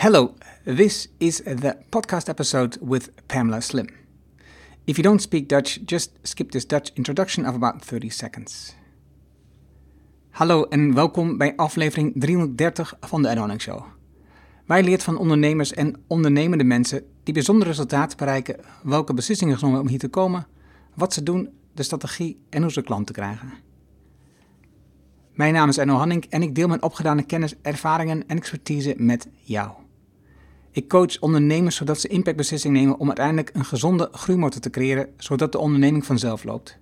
Hello, this is the podcast episode with Pamela Slim. If you don't speak Dutch, just skip this Dutch introduction of about 30 seconds. Hallo en welkom bij aflevering 330 van de Ed Show. Wij leert van ondernemers en ondernemende mensen die bijzondere resultaten bereiken, welke beslissingen genomen om hier te komen, wat ze doen, de strategie en hoe ze klanten krijgen. Mijn naam is Enno Hanning en ik deel mijn opgedane kennis, ervaringen en expertise met jou. Ik coach ondernemers zodat ze impactbeslissingen nemen om uiteindelijk een gezonde groeimotor te creëren, zodat de onderneming vanzelf loopt.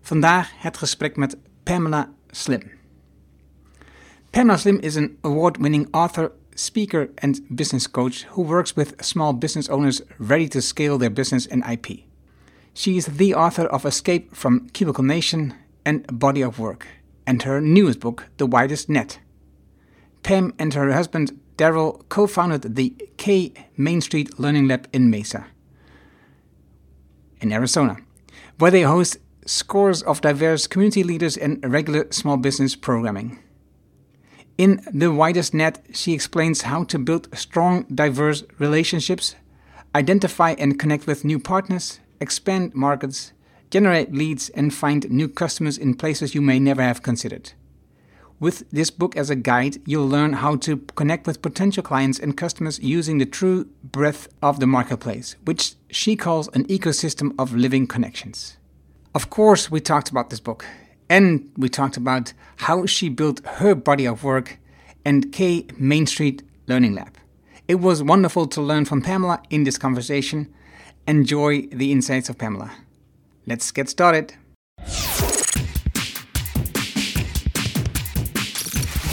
Vandaag het gesprek met Pamela Slim. Pamela Slim is an award winning author, speaker, and business coach who works with small business owners ready to scale their business and IP. She is the author of Escape from Cubicle Nation and Body of Work, and her newest book, The Widest Net. Pam and her husband Darryl co founded the K'é Main Street Learning Lab in Mesa, in Arizona, where they host scores of diverse community leaders and regular small business programming. In The Widest Net, she explains how to build strong, diverse relationships, identify and connect with new partners, expand markets, generate leads, and find new customers in places you may never have considered. With this book as a guide, you'll learn how to connect with potential clients and customers using the true breadth of the marketplace, which she calls an ecosystem of living connections. Of course, we talked about this book, and we talked about how she built her body of work and K'é Main Street Learning Lab. It was wonderful to learn from Pamela in this conversation. Enjoy the insights of Pamela. Let's get started.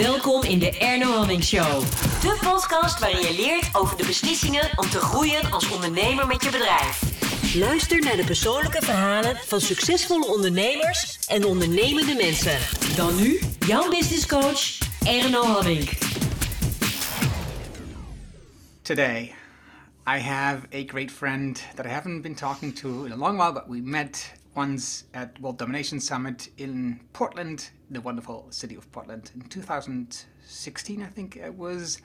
Welkom in de Erno Hamming Show. De podcast waarin je leert over de beslissingen om te groeien als ondernemer met je bedrijf. Luister naar de persoonlijke verhalen van succesvolle ondernemers en ondernemende mensen. Dan nu jouw business coach Erno Hamming. Today, I have a great friend that I haven't been talking to in a long while, but we met once at World Domination Summit in Portland, the wonderful city of Portland, in 2016, I think it was.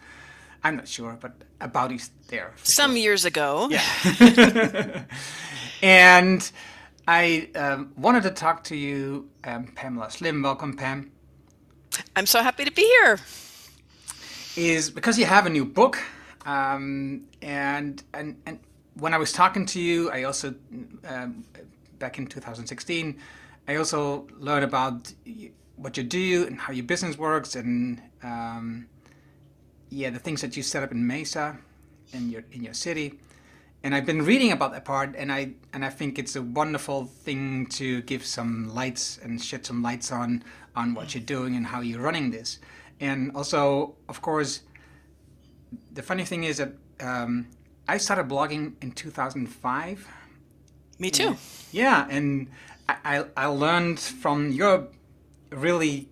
I'm not sure, but about is there. Some sure. years ago. Yeah. and I um, wanted to talk to you, um, Pamela Slim. Welcome, Pam. I'm so happy to be here. Is because you have a new book, um, and and and when I was talking to you, I also um, back in 2016. I also learned about what you do and how your business works, and um, yeah, the things that you set up in Mesa, in your in your city. And I've been reading about that part, and I and I think it's a wonderful thing to give some lights and shed some lights on on what you're doing and how you're running this. And also, of course, the funny thing is that um, I started blogging in 2005 me too. Yeah, and I, I learned from your really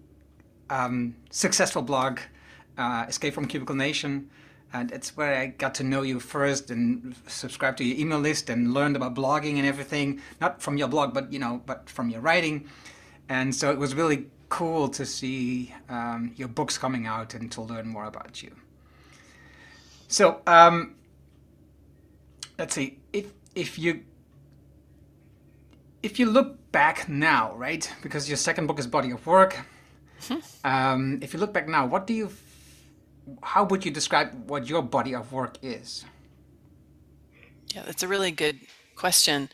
um, successful blog, uh, Escape from Cubicle Nation. And it's where I got to know you first and subscribed to your email list and learned about blogging and everything. Not from your blog, but you know, but from your writing. And so it was really cool to see um, your books coming out and to learn more about you. So um, let's see if if you if you look back now, right? Because your second book is Body of Work. Mm-hmm. Um, if you look back now, what do you, how would you describe what your body of work is? Yeah, that's a really good question.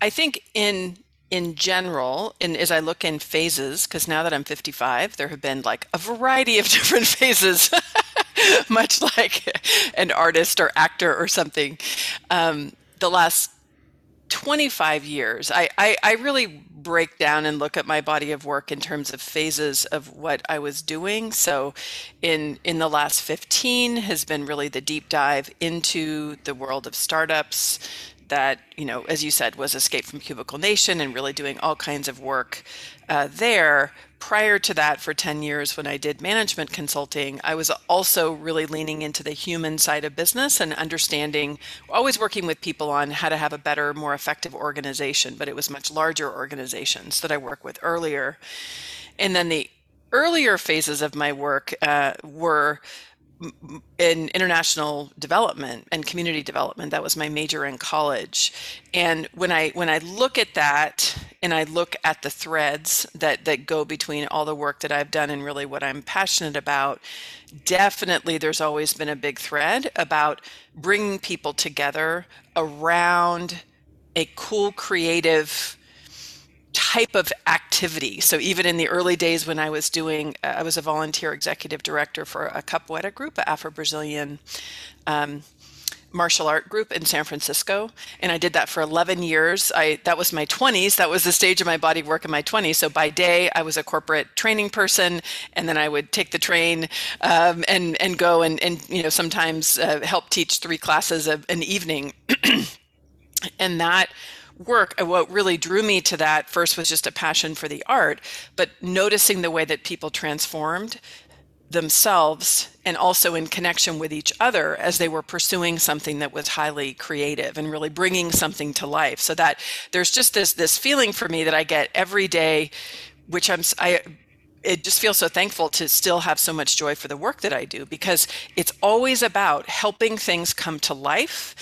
I think in in general, and as I look in phases, because now that I'm 55, there have been like a variety of different phases, much like an artist or actor or something. Um, the last 25 years, I, I, I, really break down and look at my body of work in terms of phases of what I was doing. So, in in the last 15 has been really the deep dive into the world of startups. That you know, as you said, was Escape from Cubicle Nation and really doing all kinds of work uh, there prior to that, for 10 years, when I did management consulting, I was also really leaning into the human side of business and understanding, always working with people on how to have a better, more effective organization. But it was much larger organizations that I worked with earlier. And then the earlier phases of my work uh, were in international development and community development that was my major in college. And when i when i look at that and i look at the threads that that go between all the work that i've done and really what i'm passionate about definitely there's always been a big thread about bringing people together around a cool creative type of activity. So even in the early days when I was doing, uh, I was a volunteer executive director for a capoeira group, an Afro-Brazilian um, martial art group in San Francisco, and I did that for 11 years. I that was my 20s. That was the stage of my body work in my 20s. So by day, I was a corporate training person, and then I would take the train um, and and go and and you know sometimes uh, help teach three classes of an evening, and that work, uh, what really drew me to that first was just a passion for the art, but noticing the way that people transformed themselves and also in connection with each other as they were pursuing something that was highly creative and really bringing something to life. So that there's just this this feeling for me that I get every day which I'm I it just feels so thankful to still have so much joy for the work that I do because it's always about helping things come to life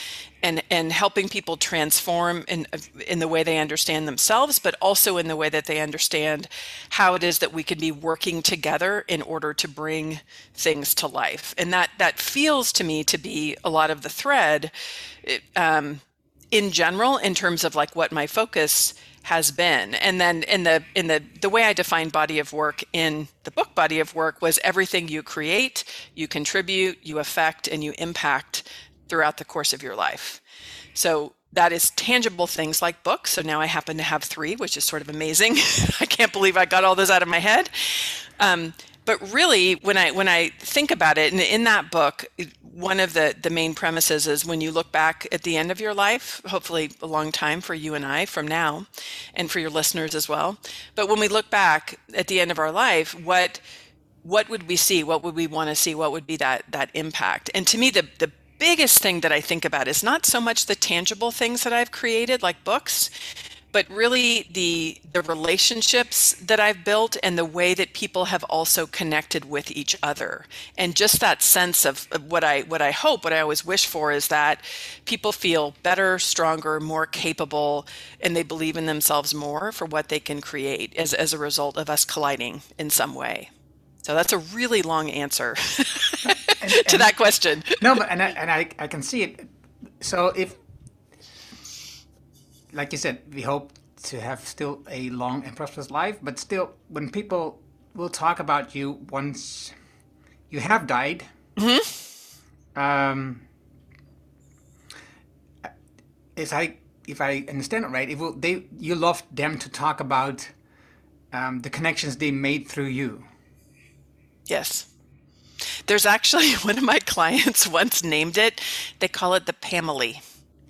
and and helping people transform in in the way they understand themselves but also in the way that they understand how it is that we can be working together in order to bring things to life. And that that feels to me to be a lot of the thread um, in general in terms of like what my focus has been. And then in the in the the way i define body of work in the book body of work was everything you create you contribute you affect and you impact throughout the course of your life. So that is tangible things like books. So now I happen to have three, which is sort of amazing. I can't believe I got all those out of my head. Um, but really, when I when I think about it, and in that book, one of the the main premises is when you look back at the end of your life, hopefully a long time for you and I from now, and for your listeners as well. But when we look back at the end of our life, what what would we see? What would we want to see? What would be that that impact? And to me, the the biggest thing that I think about is not so much the tangible things that I've created, like books, but really the the relationships that I've built and the way that people have also connected with each other. And just that sense of, of what I what I hope, what I always wish for is that people feel better, stronger, more capable, and they believe in themselves more for what they can create as, as a result of us colliding in some way. So that's a really long answer and, to that question. no, but and I, and I, I can see it. So if, like you said, we hope to have still a long and prosperous life, but still, when people will talk about you once you have died, mm-hmm. um, if I if I understand it right, it will they you love them to talk about um, the connections they made through you. Yes. There's actually one of my clients once named it, they call it the Pamely.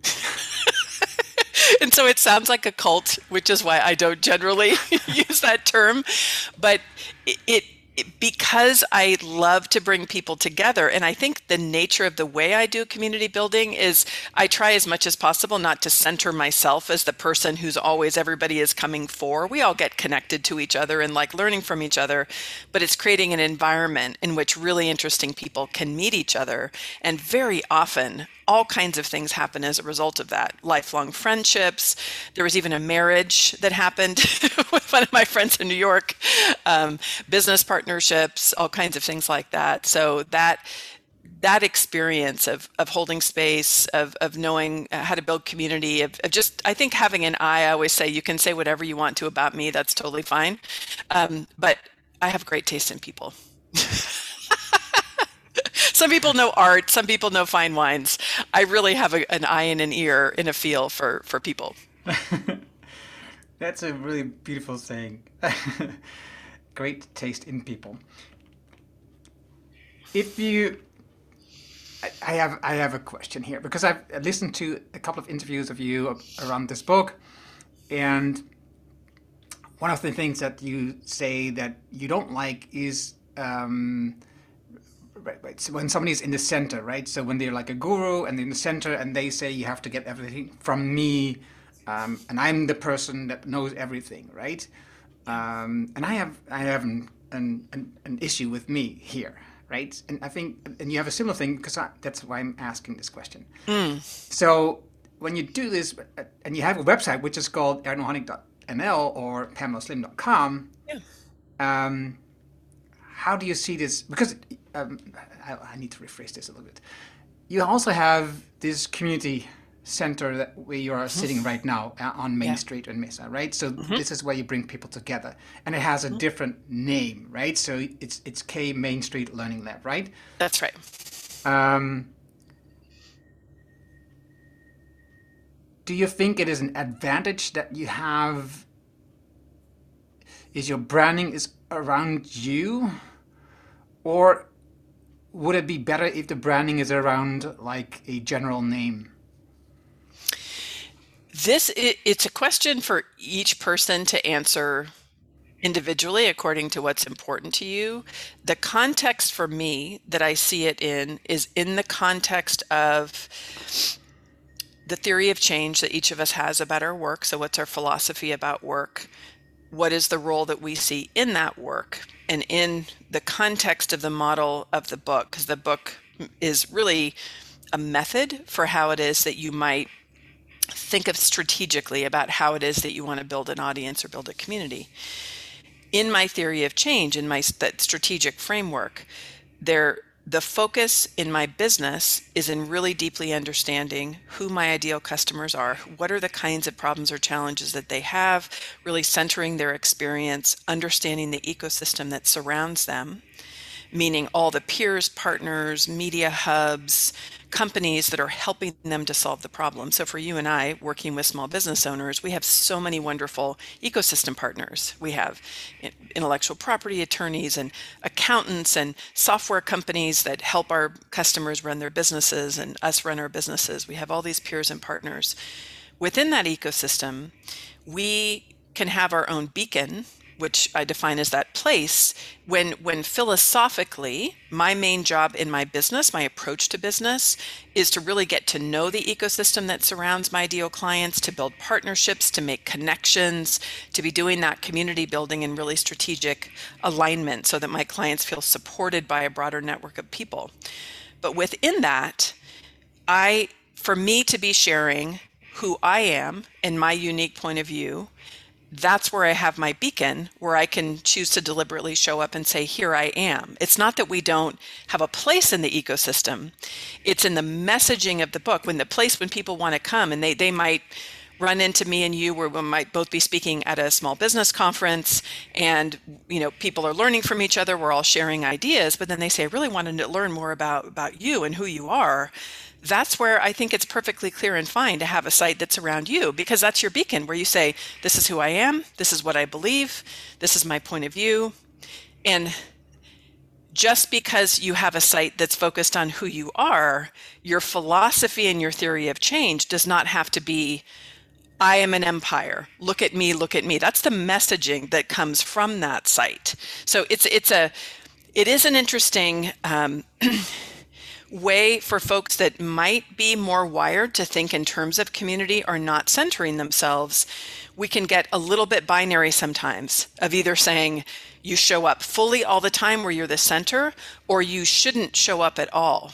and so it sounds like a cult, which is why I don't generally use that term. But it, it because I love to bring people together, and I think the nature of the way I do community building is I try as much as possible not to center myself as the person who's always everybody is coming for. We all get connected to each other and like learning from each other, but it's creating an environment in which really interesting people can meet each other. And very often, all kinds of things happen as a result of that lifelong friendships there was even a marriage that happened with one of my friends in new york um, business partnerships all kinds of things like that so that that experience of, of holding space, of, of knowing how to build community, of, of just, I think having an eye, I always say, you can say whatever you want to about me, that's totally fine. Um, but I have great taste in people. some people know art, some people know fine wines. I really have a, an eye and an ear and a feel for for people. That's a really beautiful saying. Great taste in people. If you I have I have a question here because I've listened to a couple of interviews of you around this book, and one of the things that you say that you don't like is um, right, right. So when somebody's in the center, right? So when they're like a guru and they're in the center and they say you have to get everything from me, um, and I'm the person that knows everything, right? Um, and I have I haven't an, an, an issue with me here, right? And I think, and you have a similar thing because that's why I'm asking this question. Mm. So when you do this, uh, and you have a website which is called ernohannink.nl or pamelaslim.com, Yeah. um, how do you see this? Because um, I, I need to rephrase this a little bit. You also have this community center that where you are sitting right now uh, on Main Yeah. Street in Mesa, right? So this is where you bring people together, and it has a different name, right? So it's it's K'é Main Street Learning Lab, right? That's right. Um, do you think it is an advantage that you have? Is your branding is around you, or would it be better if the branding is around like a general name? This it's a question for each person to answer individually according to what's important to you. The context for me that I see it in is in the context of the theory of change that each of us has about our work. So, what's our philosophy about work? What is the role that we see in that work? And in the context of the model of the book, because the book is really a method for how it is that you might think of strategically about how it is that you want to build an audience or build a community. In my theory of change, in my that strategic framework, there the focus in my business is in really deeply understanding who my ideal customers are, what are the kinds of problems or challenges that they have, really centering their experience, understanding the ecosystem that surrounds them, meaning all the peers, partners, media hubs, companies that are helping them to solve the problem. So for you and I working with small business owners, we have so many wonderful ecosystem partners. We have intellectual property attorneys and accountants and software companies that help our customers run their businesses and us run our businesses. We have all these peers and partners. Within that ecosystem, we can have our own beacon which I define as that place, when when philosophically, my main job in my business, my approach to business, is to really get to know the ecosystem that surrounds my ideal clients, to build partnerships, to make connections, to be doing that community building and really strategic alignment so that my clients feel supported by a broader network of people. But within that, I for me to be sharing who I am and my unique point of view that's where I have my beacon where I can choose to deliberately show up and say, Here I am. It's not that we don't have a place in the ecosystem, it's in the messaging of the book. When the place when people want to come and they, they might run into me and you where we might both be speaking at a small business conference and you know people are learning from each other we're all sharing ideas but then they say i really wanted to learn more about about you and who you are that's where I think it's perfectly clear and fine to have a site that's around you because that's your beacon where you say, This is who I am, this is what I believe, this is my point of view. And just because you have a site that's focused on who you are, your philosophy and your theory of change does not have to be, I am an empire. Look at me, look at me. That's the messaging that comes from that site. So it's it's a it is an interesting um, way for folks that might be more wired to think in terms of community or not centering themselves, we can get a little bit binary sometimes of either saying you show up fully all the time where you're the center or you shouldn't show up at all.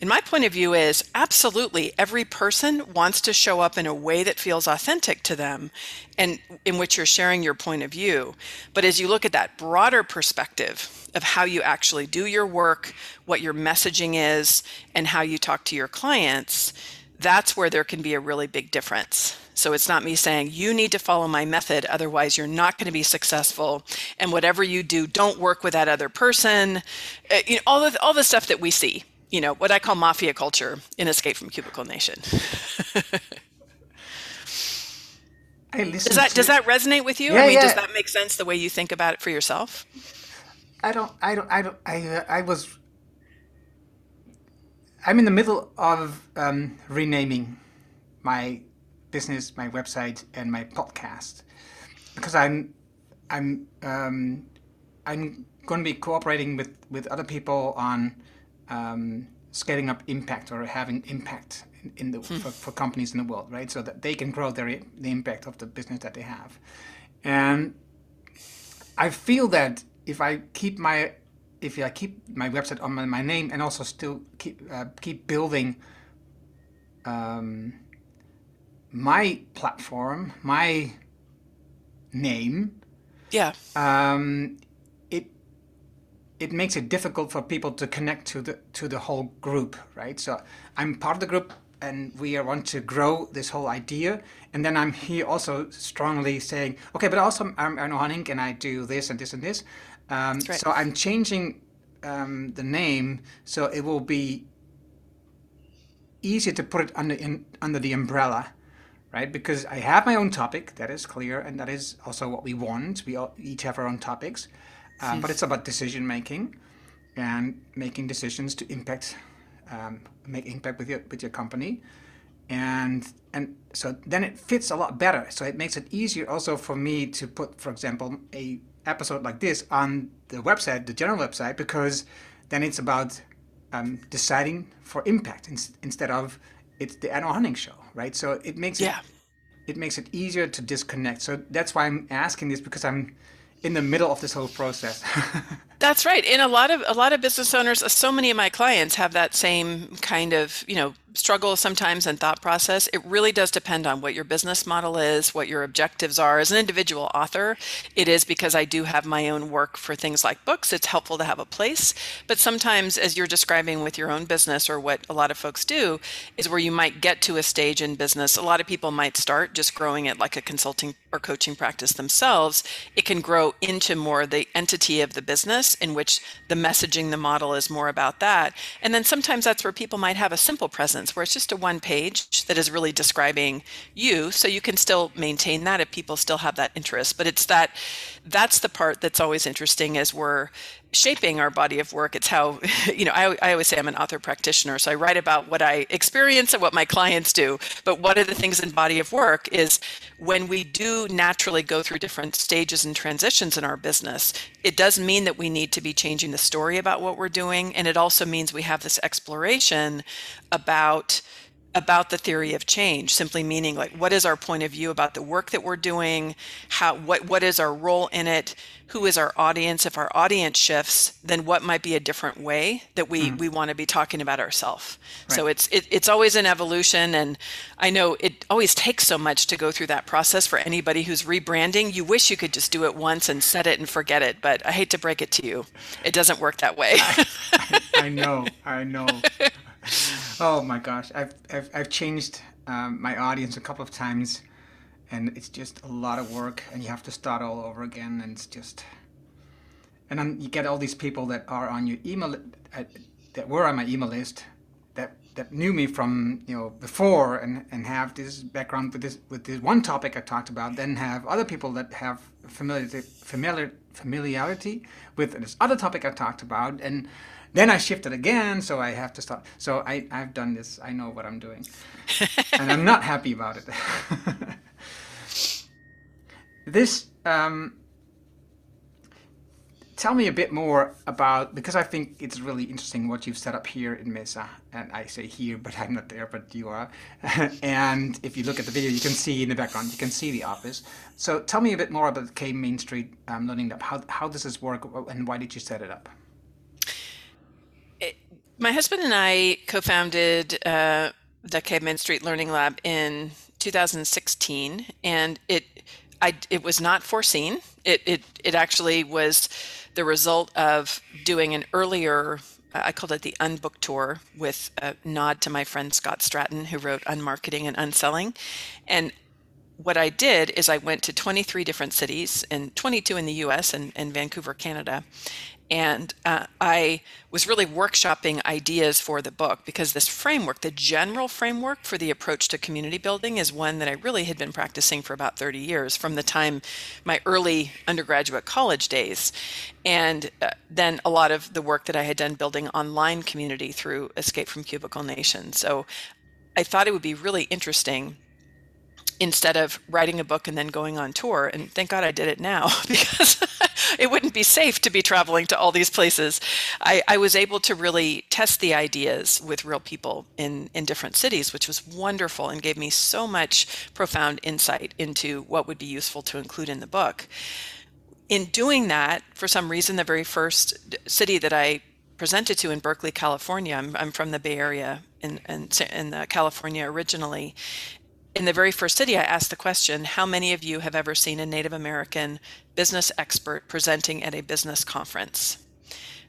And my point of view is absolutely every person wants to show up in a way that feels authentic to them and in which you're sharing your point of view. But as you look at that broader perspective of how you actually do your work, what your messaging is, and how you talk to your clients, that's where there can be a really big difference. So it's not me saying you need to follow my method, otherwise you're not going to be successful. And whatever you do, don't work with that other person. Uh, you know, all the all the stuff that we see you know, what I call mafia culture in Escape from Cubicle Nation. Does that does that resonate with you? Yeah, I mean, yeah. does that make sense the way you think about it for yourself? I don't. I don't. I don't. I. Uh, I was. I'm in the middle of um, renaming my business, my website, and my podcast because I'm. I'm. Um, I'm going to be cooperating with with other people on um, scaling up impact or having impact in, in the for, for companies in the world, right? So that they can grow their the impact of the business that they have, and I feel that if I keep my if I keep my website on my, my name and also still keep uh, keep building um, my platform, my name, Yeah. um, it it makes it difficult for people to connect to the to the whole group, right? So I'm part of the group, and we want to grow this whole idea. And then I'm here also strongly saying, okay, but also I'm Erno Hanink, and I do this and this and this. Um, right. So I'm changing um, the name so it will be easier to put it under in, under the umbrella right? Because I have my own topic, that is clear, and that is also what we want. We all, each have our own topics, um, but it's about decision making and making decisions to impact, um, make impact with your with your company, and and so then it fits a lot better. So it makes it easier also for me to put, for example, a episode like this on the website, the general website, because then it's about um, deciding for impact ins- instead of it's the Erno Hanink show, right? So it makes Yeah. it it makes it easier to disconnect. So that's why I'm asking this because I'm in the middle of this whole process. That's right. And a lot of a lot of business owners, uh, so many of my clients have that same kind of, you know, struggle sometimes and thought process. It really does depend on what your business model is, what your objectives are. As an individual author, it is because I do have my own work for things like books. It's helpful to have a place. But sometimes as you're describing with your own business or what a lot of folks do is where you might get to a stage in business. A lot of people might start just growing it like a consulting or coaching practice themselves. It can grow into more the entity of the business in which the messaging, the model is more about that. And then sometimes that's where people might have a simple presence where it's just a one page that is really describing you. So you can still maintain that if people still have that interest. But it's that that's the part that's always interesting as we're shaping our body of work. It's how, you know, I, I always say I'm an author practitioner. So I write about what I experience and what my clients do. But one of the things in body of work is when we do naturally go through different stages and transitions in our business, it does mean that we need to be changing the story about what we're doing. And it also means we have this exploration about about the theory of change simply meaning like what is our point of view about the work that we're doing? How what what is our role in it? Who is our audience? If our audience shifts then what might be a different way that we mm. we want to be talking about ourselves so it's it, it's always an evolution and i know it always takes so much to go through that process for anybody who's rebranding. You wish you could just do it once and set it and forget it but i hate to break it to you. It doesn't work that way. I know, I know. Oh my gosh, I've I've, I've changed um, my audience a couple of times, and it's just a lot of work, and you have to start all over again, and it's just. And then you get all these people that are on your email, uh, that were on my email list, that that knew me from you know before, and and have this background with this with this one topic I talked about. Then have other people that have familiarity familiar familiarity with this other topic I talked about, and then I shifted again, so I have to start. So I, I've done this. I know what I'm doing, and I'm not happy about it. this. Um, tell me a bit more about because I think it's really interesting what you've set up here in Mesa, and I say here, but I'm not there, but you are. and if you look at the video, you can see in the background, you can see the office. So tell me a bit more about K'é Main Street um, Learning Lab. How how does this work, and why did you set it up? My husband and I co-founded uh, the K'é Main Street Learning Lab in 2016, and it I, it was not foreseen. It, it it actually was the result of doing an earlier. I called it the Unbook Tour with a nod to my friend Scott Stratten, who wrote Unmarketing and Unselling. And what I did is I went to 23 different cities and 22 in the US and, and Vancouver, Canada. And uh, I was really workshopping ideas for the book because this framework, the general framework for the approach to community building, is one that I really had been practicing for about 30 years from the time my early undergraduate college days. And uh, then a lot of the work that I had done building online community through Escape from Cubicle Nation. So I thought it would be really interesting instead of writing a book and then going on tour. And thank God I did it now because it wouldn't be safe to be traveling to all these places. I, I was able to really test the ideas with real people in, in different cities, which was wonderful and gave me so much profound insight into what would be useful to include in the book in doing that, for some reason, the very first city that I presented to in Berkeley, California, I'm, I'm from the Bay Area in, in, in California originally. In the very first city, I asked the question How many of you have ever seen a Native American business expert presenting at a business conference?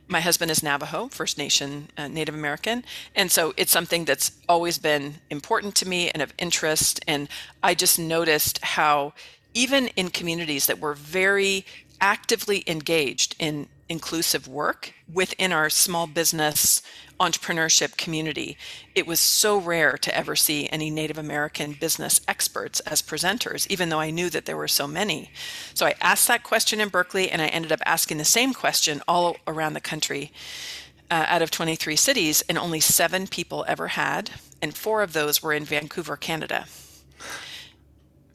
my husband is Navajo, First Nation uh, Native American. And so it's something that's always been important to me and of interest. And I just noticed how, even in communities that were very actively engaged in inclusive work within our small business entrepreneurship community. It was so rare to ever see any Native American business experts as presenters, even though I knew that there were so many. So I asked that question in Berkeley, and I ended up asking the same question all around the country. Uh, out of 23 cities, and only seven people ever had, and four of those were in Vancouver, Canada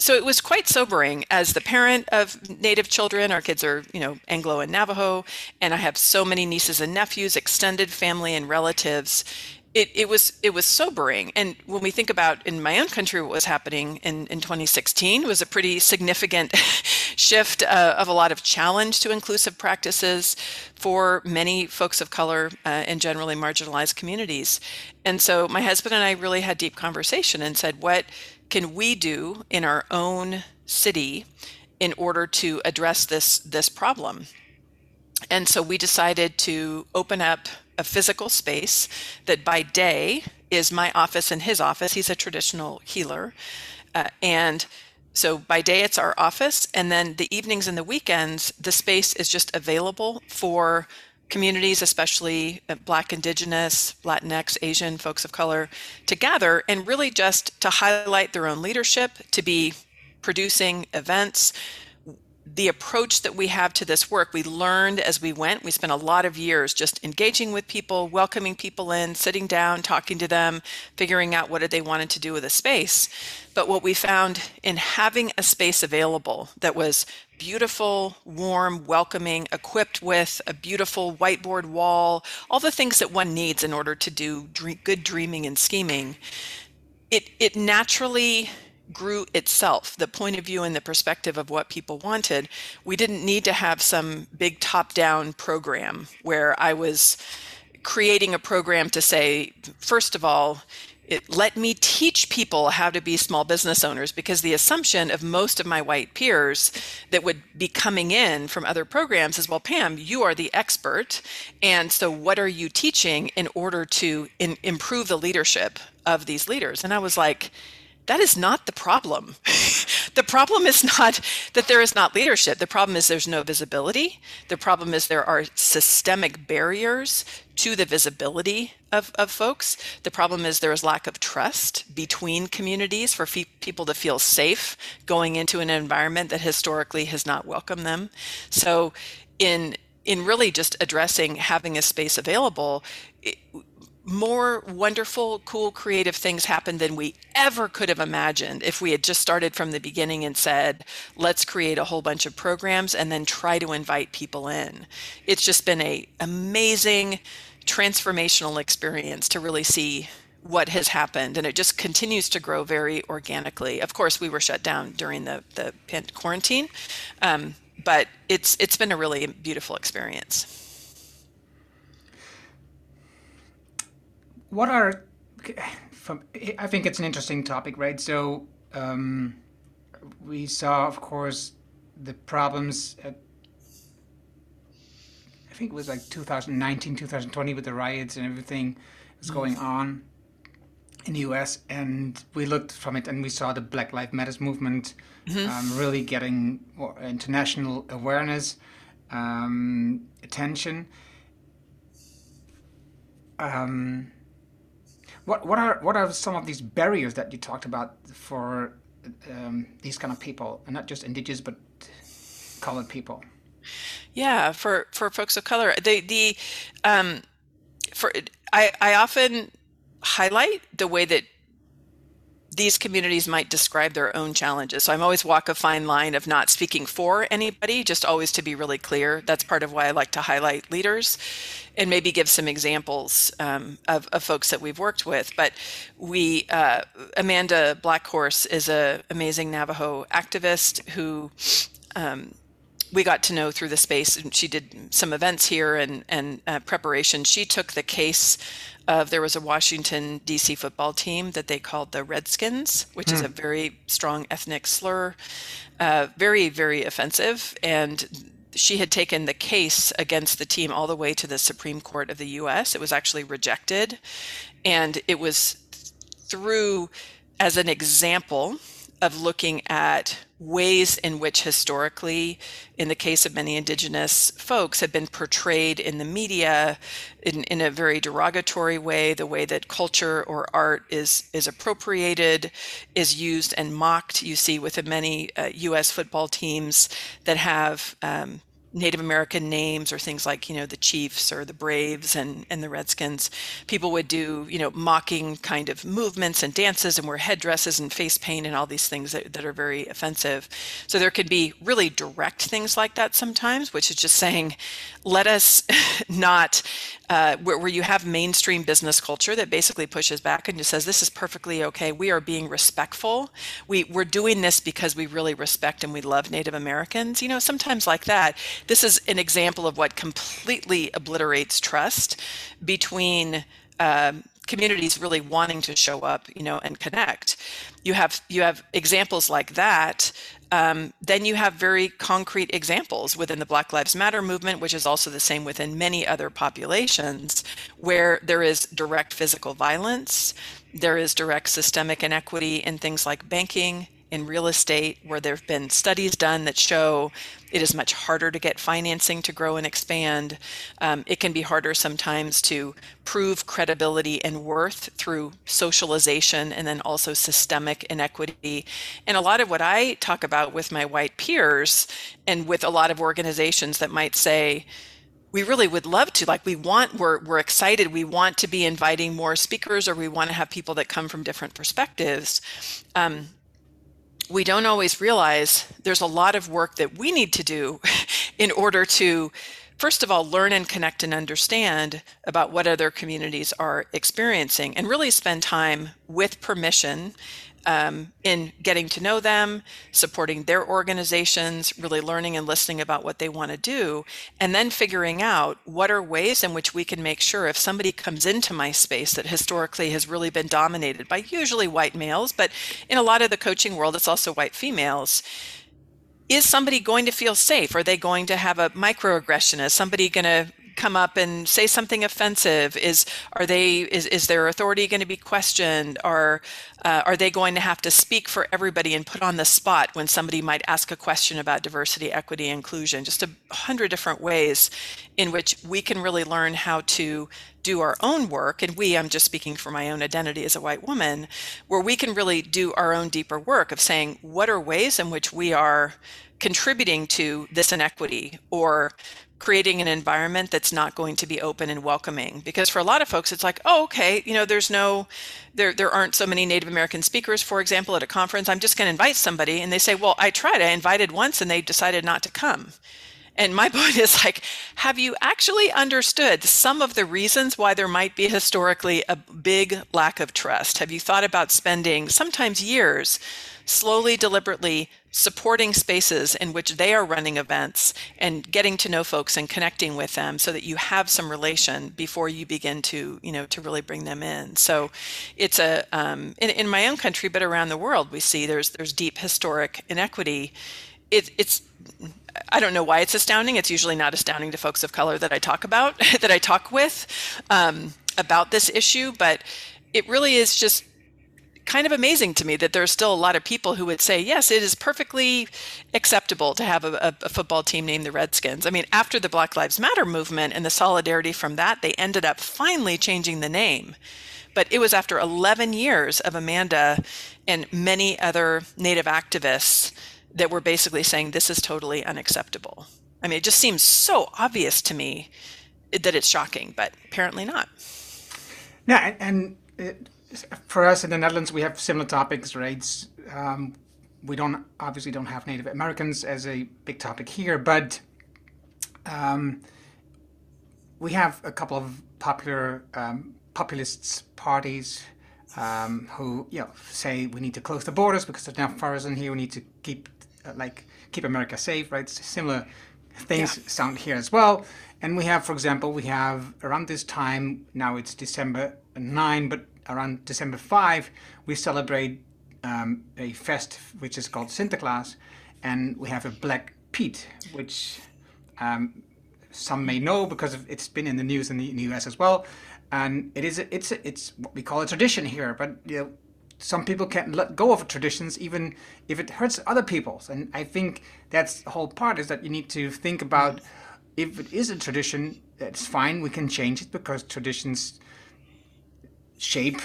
so it was quite sobering as the parent of native children our kids are you know anglo and navajo and i have so many nieces and nephews extended family and relatives. It, it was it was sobering. And when we think about in my own country what was happening in, in 2016 was a pretty significant shift uh, of a lot of challenge to inclusive practices for many folks of color uh, and generally marginalized communities. And so my husband and i really had deep conversation and said what can we do in our own city in order to address this this problem? And so we decided to open up a physical space that by day is my office and his office. He's a traditional healer. Uh, and so by day it's our office and then the evenings and the weekends the space is just available for communities, especially uh, Black, Indigenous, Latinx, Asian folks of color, to gather and really just to highlight their own leadership, to be producing events. The approach that we have to this work, we learned as we went. We spent a lot of years just engaging with people, welcoming people in, sitting down, talking to them, figuring out what did they wanted to do with a space. But what we found in having a space available that was beautiful, warm, welcoming, equipped with a beautiful whiteboard wall, all the things that one needs in order to do dream, good dreaming and scheming, it, it naturally grew itself, the point of view and the perspective of what people wanted. We didn't need to have some big top down program where I was creating a program to say, first of all, it let me teach people how to be small business owners because the assumption of most of my white peers that would be coming in from other programs is well pam you are the expert and so what are you teaching in order to in, improve the leadership of these leaders and i was like that is not the problem. the problem is not that there is not leadership. The problem is there's no visibility. The problem is there are systemic barriers to the visibility of, of folks. The problem is there is lack of trust between communities for fe- people to feel safe going into an environment that historically has not welcomed them. So, in in really just addressing having a space available, it, more wonderful, cool, creative things happen than we ever could have imagined if we had just started from the beginning and said, let's create a whole bunch of programs and then try to invite people in. It's just been a amazing transformational experience to really see what has happened and it just continues to grow very organically of course we were shut down during the, the quarantine um, but it's it's been a really beautiful experience what are from i think it's an interesting topic right so um, we saw of course the problems at i think it was like 2019 2020 with the riots and everything was mm. going on in the us and we looked from it and we saw the black lives matters movement mm-hmm. um, really getting international awareness um, attention um, what what are what are some of these barriers that you talked about for um, these kind of people, and not just indigenous but colored people? Yeah, for for folks of color, the the um, for I I often highlight the way that these communities might describe their own challenges. So I'm always walk a fine line of not speaking for anybody, just always to be really clear. That's part of why I like to highlight leaders and maybe give some examples um, of, of, folks that we've worked with. But we, uh, Amanda Blackhorse is an amazing Navajo activist who um, we got to know through the space, and she did some events here and and uh, preparation. She took the case of there was a Washington D.C. football team that they called the Redskins, which is a very strong ethnic slur, uh, very very offensive, and she had taken the case against the team all the way to the Supreme Court of the U.S. It was actually rejected, and it was through as an example of looking at ways in which historically, in the case of many indigenous folks, have been portrayed in the media in, in a very derogatory way, the way that culture or art is is appropriated, is used and mocked. You see within many uh, U.S. football teams that have um, Native American names or things like, you know, the Chiefs or the Braves and, and the Redskins, people would do, you know, mocking kind of movements and dances and wear headdresses and face paint and all these things that, that are very offensive. So there could be really direct things like that sometimes, which is just saying, let us not uh, where, where you have mainstream business culture that basically pushes back and just says this is perfectly okay. We are being respectful. We, we're doing this because we really respect and we love native americans you know sometimes like that this is an example of what completely obliterates trust between um, communities really wanting to show up you know and connect. You have you have examples like that um, then you have very concrete examples within the Black Lives Matter movement, which is also the same within many other populations, where there is direct physical violence, there is direct systemic inequity in things like banking, in real estate where there have been studies done that show it is much harder to get financing to grow and expand. Um, it can be harder sometimes to prove credibility and worth through socialization and then also systemic inequity. And a lot of what I talk about with my white peers and with a lot of organizations that might say, we really would love to like we want we're, we're excited we want to be inviting more speakers or we want to have people that come from different perspectives um, we don't always realize there's a lot of work that we need to do in order to first of all learn and connect and understand about what other communities are experiencing and really spend time with permission um, in getting to know them, supporting their organizations, really learning and listening about what they want to do, and then figuring out what are ways in which we can make sure if somebody comes into my space that historically has really been dominated by usually white males, but in a lot of the coaching world, it's also white females is somebody going to feel safe? Are they going to have a microaggression? Is somebody going to come up and say something offensive? Is are they is, is their authority going to be questioned? Or uh, are they going to have to speak for everybody and put on the spot when somebody might ask a question about diversity, equity, inclusion? Just a hundred different ways in which we can really learn how to do our own work. And we, I'm just speaking for my own identity as a white woman, where we can really do our own deeper work of saying what are ways in which we are contributing to this inequity or creating an environment that's not going to be open and welcoming. Because for a lot of folks it's like oh okay you know there's no there there aren't so many native american speakers for example at a conference. I'm just going to invite somebody. And they say well i tried. I invited once and they decided not to come. And my point is like have you actually understood some of the reasons why there might be historically a big lack of trust? Have you thought about spending sometimes years slowly, deliberately supporting spaces in which they are running events and getting to know folks and connecting with them so that you have some relation before you begin to you know to really bring them in so it's a um, in, in my own country but around the world we see there's there's deep historic inequity it, it's I don't know why it's astounding. It's usually not astounding to folks of color that I talk about, that I talk with um, about this issue, but it really is just kind of amazing to me that there are still a lot of people who would say, yes, it is perfectly acceptable to have a, a, football team named the Redskins. I mean, after the Black Lives Matter movement and the solidarity from that, they ended up finally changing the name. But it was after 11 years of Amanda and many other Native activists that were basically saying this is totally unacceptable. I mean, it just seems so obvious to me that it's shocking, but apparently not. Yeah, and it, for us in the Netherlands, we have similar topics, right? Um, we don't obviously don't have Native Americans as a big topic here, but um, we have a couple of popular um, populists parties um, who you know say we need to close the borders because there's now foreigners in here. We need to keep uh, like keep America safe, right? Similar things yeah. sound here as well. And we have, for example, we have around this time, now it's December 9, but around December 5, we celebrate um, a fest which is called Sinterklaas. And we have a Black Pete, which um, some may know because it's been in the news in the, in the US as well. And it is it's it's what we call a tradition here, but you know, some people can't let go of traditions even if it hurts other people's. And I think that's the whole part is that you need to think about if it is a tradition, it's fine. We can change it because traditions shape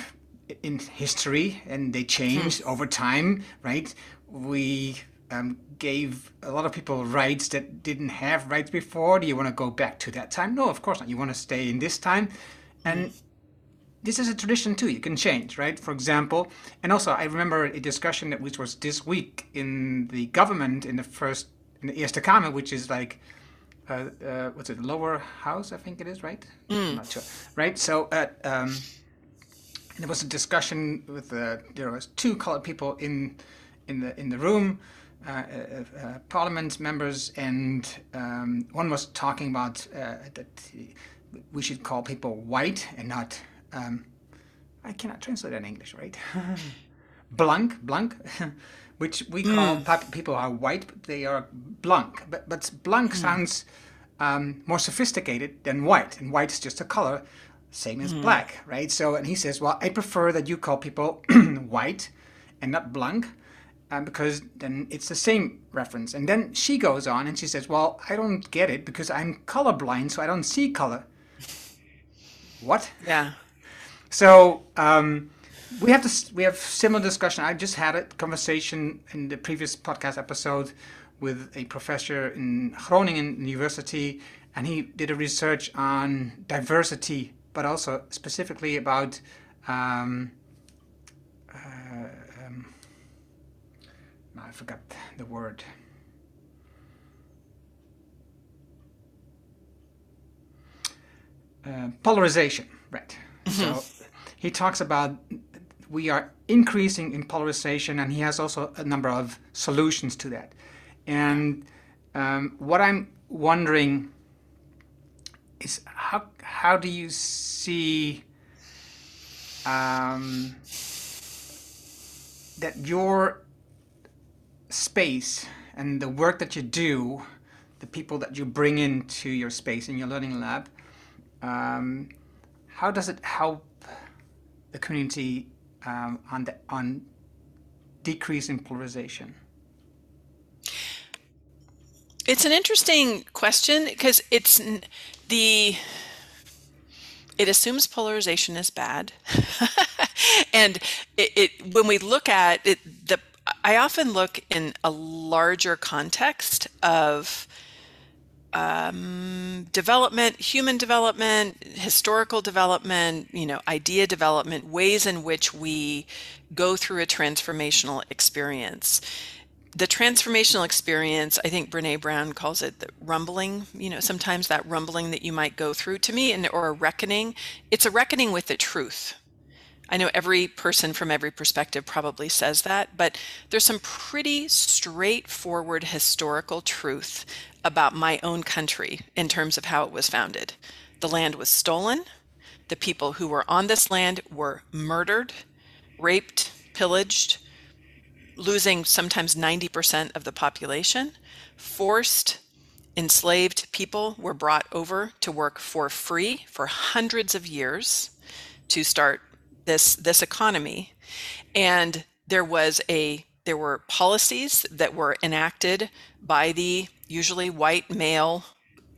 in history and they change hmm. over time, right? We um, gave a lot of people rights that didn't have rights before. Do you want to go back to that time? No, of course not. You want to stay in this time. And this is a tradition too. You can change, right? For example, and also I remember a discussion that which was this week in the government in the first in the Eerste Kamer, which is like uh, uh, what's it, lower house? I think it is, right? Mm. I'm not sure, right? So at um, there was a discussion with uh, there was two colored people in in the in the room. Uh, uh, uh, parliament members, and um, one was talking about that we should call people white and not um, I cannot translate that in English, right? blank, blank, which we call mm. people are white, but they are blank. But but blank mm. sounds um, more sophisticated than white, and white is just a color, same as mm. black, right? So and he says, well, I prefer that you call people white and not blank. Um, because then it's the same reference. And then she goes on and she says, Well, I don't get it because I'm colorblind, so I don't see color. what? Yeah. So um, we have this. We have similar discussion. I just had a conversation in the previous podcast episode with a professor in Groningen University, and he did a research on diversity, but also specifically about. Um, uh, um, I forgot the word. Uh, polarization, right? So he talks about we are increasing in polarization, and he has also a number of solutions to that. And um, what I'm wondering is how how do you see um, that your space and the work that you do, the people that you bring into your space in your learning lab, um, how does it help the community um, on the, on decreasing polarization? It's an interesting question because it's the it assumes polarization is bad, and it, it when we look at it, the I often look in a larger context of um, development, human development, historical development, you know, idea development, ways in which we go through a transformational experience. The transformational experience, I think Brene Brown calls it the rumbling, you know, sometimes that rumbling that you might go through to me and or a reckoning. It's a reckoning with the truth. I know every person from every perspective probably says that, but there's some pretty straightforward historical truth about my own country in terms of how it was founded. The land was stolen. The people who were on this land were murdered, raped, pillaged, losing sometimes 90% of the population. Forced, enslaved people were brought over to work for free for hundreds of years to start this this economy and there was a there were policies that were enacted by the usually white male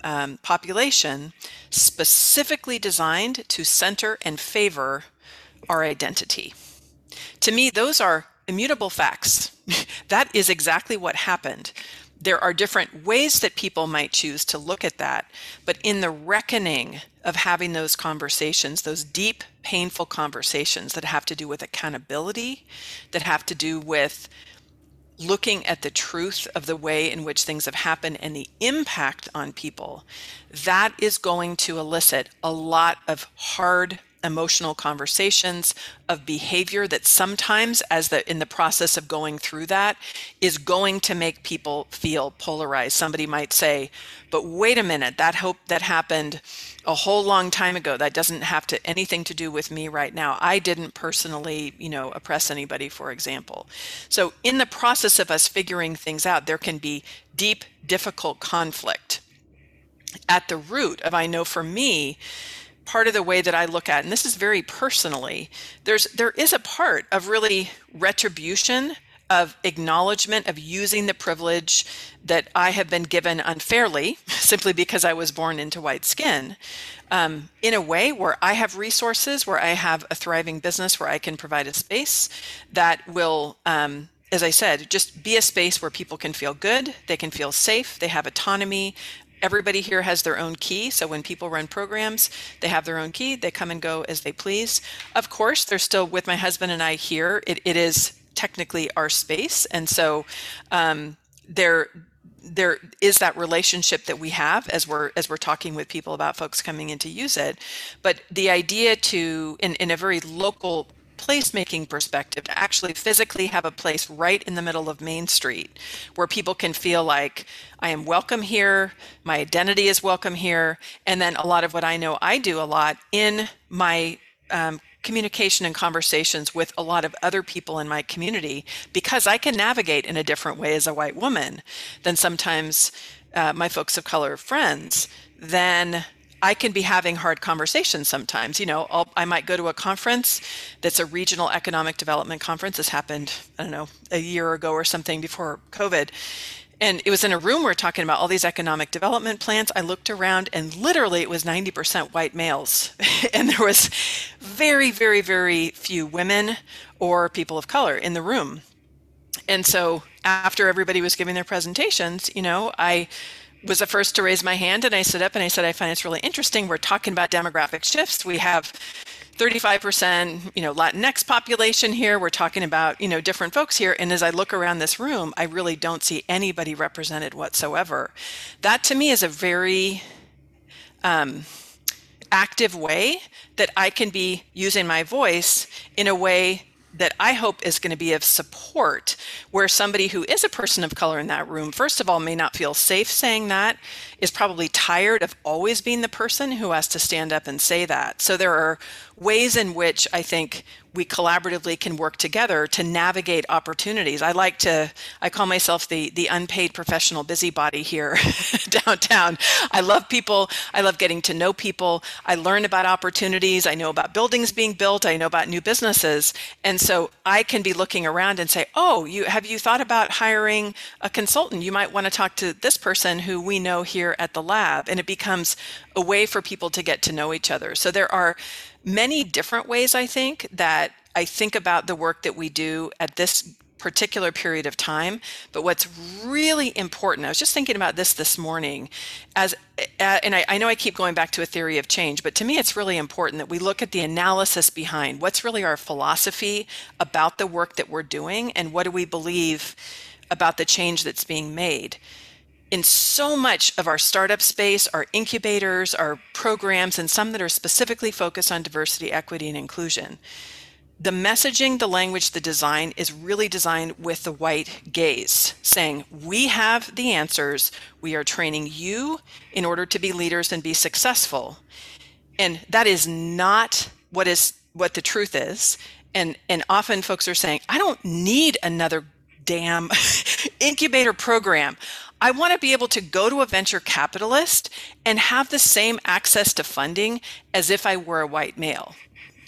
um, population specifically designed to center and favor our identity. To me, those are immutable facts. that is exactly what happened. There are different ways that people might choose to look at that, but in the reckoning of having those conversations, those deep, painful conversations that have to do with accountability, that have to do with looking at the truth of the way in which things have happened and the impact on people, that is going to elicit a lot of hard emotional conversations of behavior that sometimes as the in the process of going through that is going to make people feel polarized. Somebody might say but wait a minute that hope that happened a whole long time ago. That doesn't have to anything to do with me right now. I didn't personally you know oppress anybody for example. So in the process of us figuring things out there can be deep difficult conflict. At the root of i know for me part of the way that I look at, and this is very personally, there's there is a part of really retribution of acknowledgement of using the privilege that I have been given unfairly, simply because I was born into white skin, um, in a way where I have resources, where I have a thriving business, where I can provide a space that will. Um, as I said, just be a space where people can feel good, they can feel safe, they have autonomy, everybody here has their own key. So when people run programs, they have their own key. They come and go as they please. Of course, they're still with my husband and I here. It, it is technically our space. And so um, there, there is that relationship that we have as we're as we're talking with people about folks coming in to use it but the idea to in, in a very local placemaking perspective to actually physically have a place right in the middle of Main Street where people can feel like I am welcome here, my identity is welcome here, and then a lot of what I know I do a lot in my um, communication and conversations with a lot of other people in my community because I can navigate in a different way as a white woman than sometimes uh, my folks of color friends, then I can be having hard conversations sometimes. You know, I'll, i might go to a conference that's a regional economic development conference. This happened, I don't know, a year ago or something before COVID. And it was in a room we are talking about all these economic development plans. I looked around and literally it was 90% white males. and there was very, very, very few women or people of color in the room. And so after everybody was giving their presentations, you know, I was the first to raise my hand and I stood up and I said, I find it's really interesting. We're talking about demographic shifts. We have 35% you know latinx population here we're talking about you know different folks here and as i look around this room i really don't see anybody represented whatsoever that to me is a very um, active way that i can be using my voice in a way that I hope is going to be of support where somebody who is a person of color in that room, first of all, may not feel safe saying that, is probably tired of always being the person who has to stand up and say that. So there are ways in which I think we collaboratively can work together to navigate opportunities. I like to, I call myself the, the unpaid professional busybody here downtown. I love people. I love getting to know people. I learn about opportunities. I know about buildings being built. I know about new businesses. And so I can be looking around and say, oh, you have you thought about hiring a consultant? You might want to talk to this person who we know here at the lab. And it becomes a way for people to get to know each other. So there are many different ways, I think, that I think about the work that we do at this particular period of time. But what's really important i was just thinking about this this morning as uh, and I, I, know i keep going back to a theory of change but to me it's really important that we look at the analysis behind what's really our philosophy about the work that we're doing and what do we believe about the change that's being made in so much of our startup space, our incubators, our programs, and some that are specifically focused on diversity, equity, and inclusion. The messaging, the language, the design is really designed with the white gaze, saying, We have the answers. We are training you in order to be leaders and be successful. And that is not what is what the truth is. And and often folks are saying, I don't need another damn incubator program. I want to be able to go to a venture capitalist and have the same access to funding as if I were a white male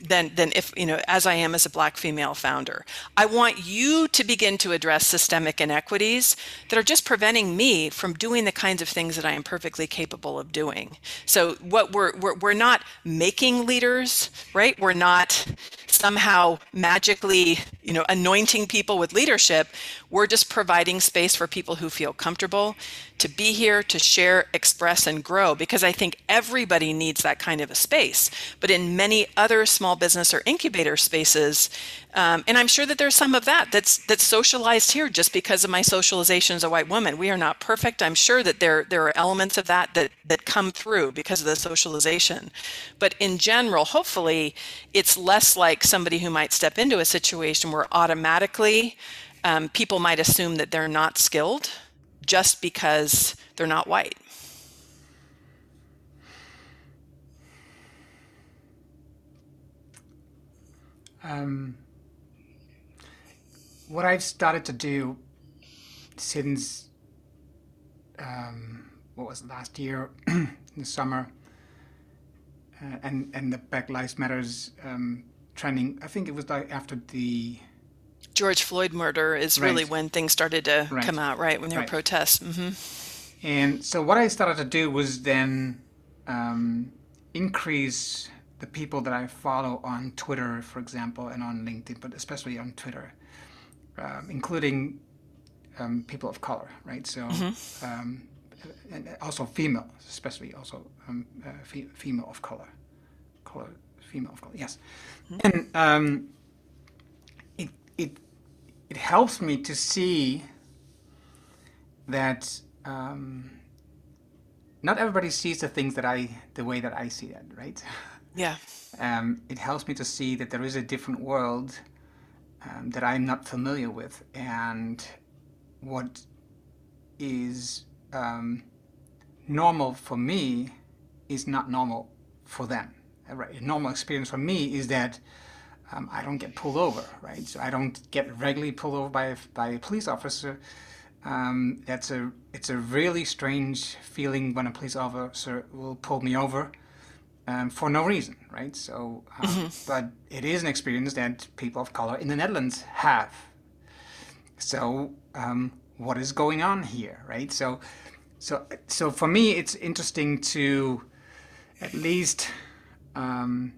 than than if you know as I am as a black female founder. I want you to begin to address systemic inequities that are just preventing me from doing the kinds of things that I am perfectly capable of doing. So what we're we're, we're not making leaders, right? We're not somehow magically, you know, anointing people with leadership. We're just providing space for people who feel comfortable to be here, to share, express, and grow, because I think everybody needs that kind of a space. But in many other small business or incubator spaces, Um, and I'm sure that there's some of that that's that's socialized here just because of my socialization as a white woman. We are not perfect. I'm sure that there there are elements of that that that come through because of the socialization. But in general, hopefully, it's less like somebody who might step into a situation where automatically um, people might assume that they're not skilled just because they're not white. Um, what I've started to do since um, what was it, last year in the summer, uh, and and the Black Lives Matters um, trending. I think it was like after the George Floyd murder is Right. really when things started to Right. come out, right? When there were Right. protests. hmm And so what I started to do was then um, increase the people that I follow on Twitter, for example, and on LinkedIn, but especially on Twitter, um, including um, people of color, right? So, um, and also female, especially also um, uh, fe- female of color, color, female of color, yes. And um, it it helps me to see that um, not everybody sees the things that I the way that I see it, right? Yeah. Um, it helps me to see that there is a different world um, that I'm not familiar with, and what is um, normal for me is not normal for them. Re- a normal experience for me is that um, I don't get pulled over, right? So I don't get regularly pulled over by a, by a police officer. Um, that's a it's a really strange feeling when a police officer will pull me over um, for no reason, right? So, um, but it is an experience that people of color in the Netherlands have. So, um, what is going on here, right? So, so, so for me, it's interesting to at least um,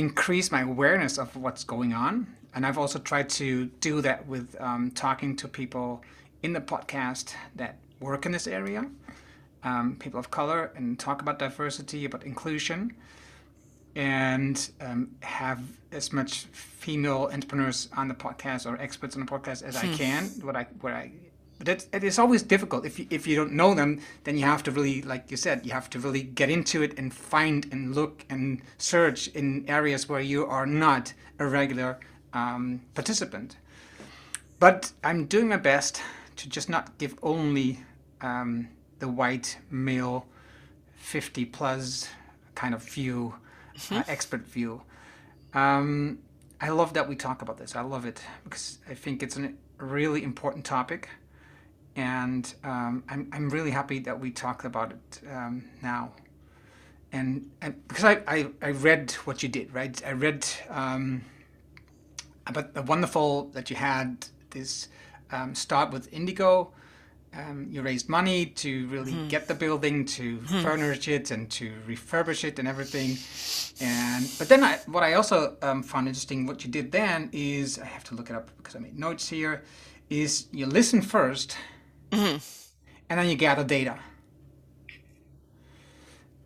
increase my awareness of what's going on. And I've also tried to do that with um, talking to people in the podcast that work in this area, um, people of color, and talk about diversity, about inclusion, and um, have as much female entrepreneurs on the podcast or experts on the podcast as I can. What I, what I, but it, it is always difficult if you, if you don't know them. Then you have to really, like you said, you have to really get into it and find and look and search in areas where you are not a regular um, participant. But I'm doing my best to just not give only um, the white male, 50 plus kind of view, uh, expert view. Um, I love that we talk about this. I love it because I think it's a really important topic. And um, I'm, I'm really happy that we talked about it um, now. And, and because I, I, I read what you did, right? I read um, about the wonderful that you had this um, start with Indigo. Um, you raised money to really get the building, to furnish it, and to refurbish it, and everything. And but then I, what I also um, found interesting, what you did then is I have to look it up because I made notes here. Is you listen 1st and then you gather data.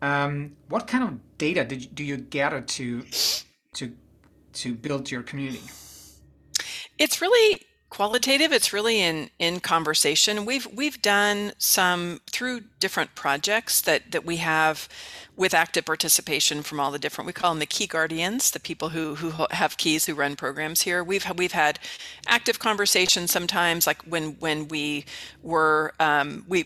Um, what kind of data did you, do you gather to to to build your community? It's really qualitative. It's really in in conversation. We've we've done some through different projects that that we have with active participation from all the different. We call them the key guardians, the people who who have keys who run programs here. We've we've had active conversations sometimes, like when when we were um, we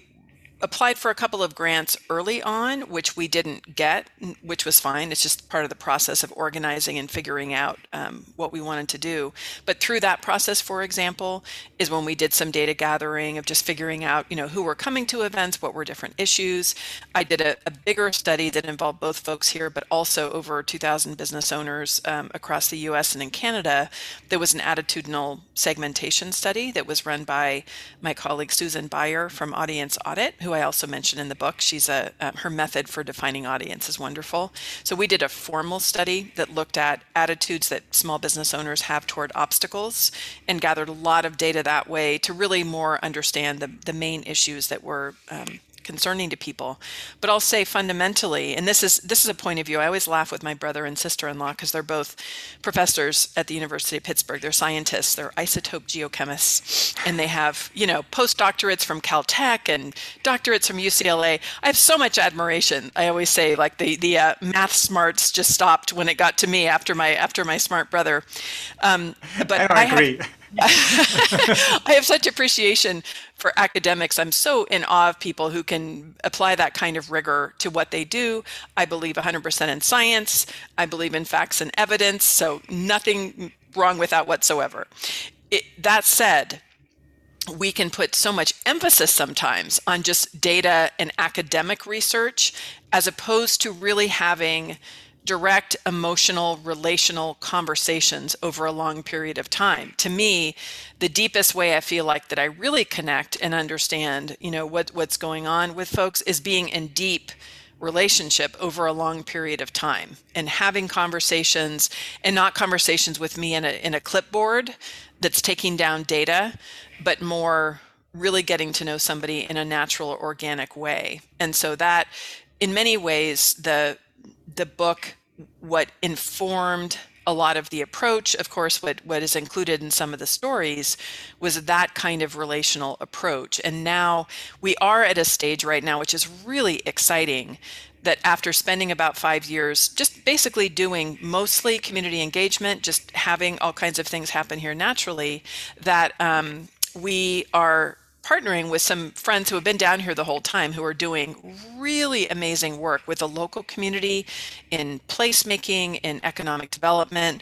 applied for a couple of grants early on, which we didn't get, which was fine. It's just part of the process of organizing and figuring out um, what we wanted to do. But through that process, for example, is when we did some data gathering of just figuring out, you know, who were coming to events, what were different issues. I did a, a bigger study that involved both folks here, but also over 2,000 business owners um, across the U.S. and in Canada. There was an attitudinal segmentation study that was run by my colleague Susan Baier from Audience Audit, who I also mentioned in the book. She's a um, her method for defining audience is wonderful. So we did a formal study that looked at attitudes that small business owners have toward obstacles and gathered a lot of data that way to really more understand the, the main issues that were um, concerning to people. But I'll say fundamentally, and this is this is a point of view. I always laugh with my brother and sister-in-law because they're both professors at the University of Pittsburgh. They're scientists. They're isotope geochemists, and they have you know postdoctorates from Caltech and doctorates from UCLA. I have so much admiration. I always say like the the uh, math smarts just stopped when it got to me after my after my smart brother. Um, but I, I agree. Have, I have such appreciation for academics. I'm so in awe of people who can apply that kind of rigor to what they do. I believe 100% in science. I believe in facts and evidence. So nothing wrong with that whatsoever. It, that said, we can put so much emphasis sometimes on just data and academic research as opposed to really having direct emotional relational conversations over a long period of time. To me the deepest way i feel like that i really connect and understand you know what what's going on with folks is being in deep relationship over a long period of time and having conversations and not conversations with me in a in a clipboard that's taking down data but more really getting to know somebody in a natural organic way. And so that in many ways the the book what informed a lot of the approach of course what what is included in some of the stories was that kind of relational approach. And now we are at a stage right now which is really exciting that after spending about 5 years just basically doing mostly community engagement just having all kinds of things happen here naturally that um, we are partnering with some friends who have been down here the whole time who are doing really amazing work with the local community in placemaking, in economic development.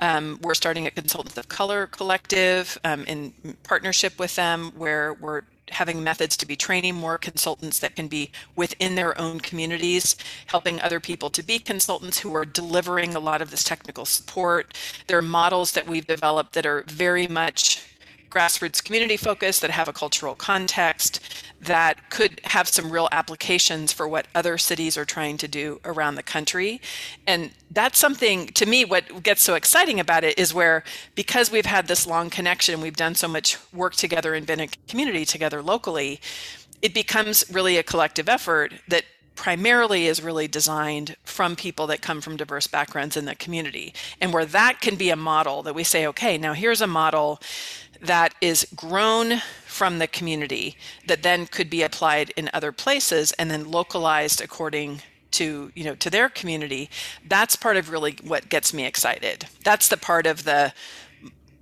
Um, we're starting a Consultants of Color collective um, in partnership with them where we're having methods to be training more consultants that can be within their own communities, helping other people to be consultants who are delivering a lot of this technical support. There are models that we've developed that are very much grassroots community focus that have a cultural context that could have some real applications for what other cities are trying to do around the country. And that's something to me what gets so exciting about it is where because we've had this long connection, we've done so much work together and been a community together locally, it becomes really a collective effort that primarily is really designed from people that come from diverse backgrounds in the community and where that can be a model that we say okay now here's a model that is grown from the community that then could be applied in other places and then localized according to you know to their community that's part of really what gets me excited. That's the part of the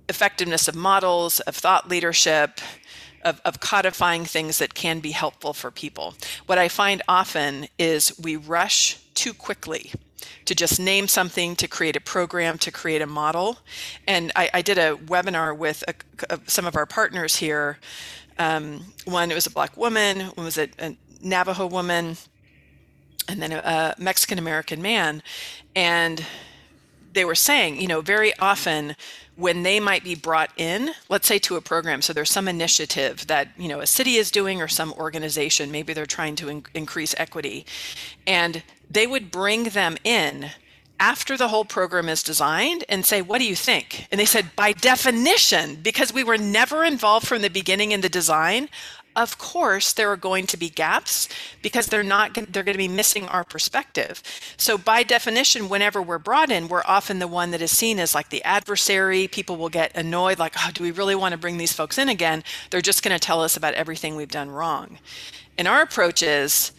effectiveness of models of thought leadership of, of codifying things that can be helpful for people. What i find often is we rush too quickly to just name something, to create a program, to create a model. And I, I did a webinar with a, a, some of our partners here. Um, one, was a black woman, one was a, a Navajo woman, and then a, a Mexican American man. And they were saying, you know, very often when they might be brought in, let's say to a program, so there's some initiative that, you know, a city is doing or some organization, maybe they're trying to in- increase equity. And they would bring them in after the whole program is designed and say, What do you think? And they said, By definition, because we were never involved from the beginning in the design, of course there are going to be gaps because they're not they're going to be missing our perspective. So by definition whenever we're brought in we're often the one that is seen as like the adversary. People will get annoyed like oh do we really want to bring these folks in again? They're just going to tell us about everything we've done wrong. And our approach is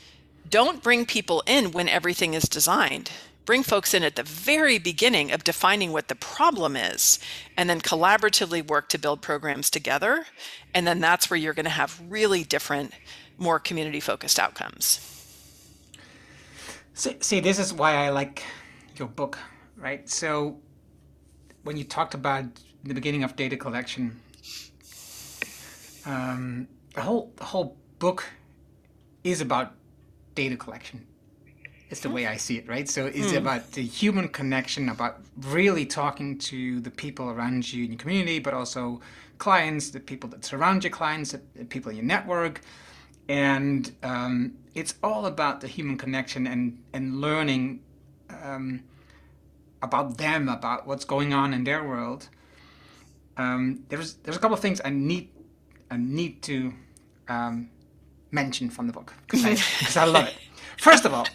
don't bring people in when everything is designed. Bring folks in at the very beginning of defining what the problem is, and then collaboratively work to build programs together. And then that's where you're going to have really different, more community focused outcomes. See, see, this is why I like your book, right? So, when you talked about the beginning of data collection, um, the whole the whole book is about data collection. It's the way I see it, right? So it's mm. about the human connection, about really talking to the people around you in your community, but also clients, the people that surround your clients, the people in your network. And um, it's all about the human connection and, and learning um, about them, about what's going on in their world. Um, there's there's a couple of things I need I need to um, mention from the book because I, I, love it. First of all,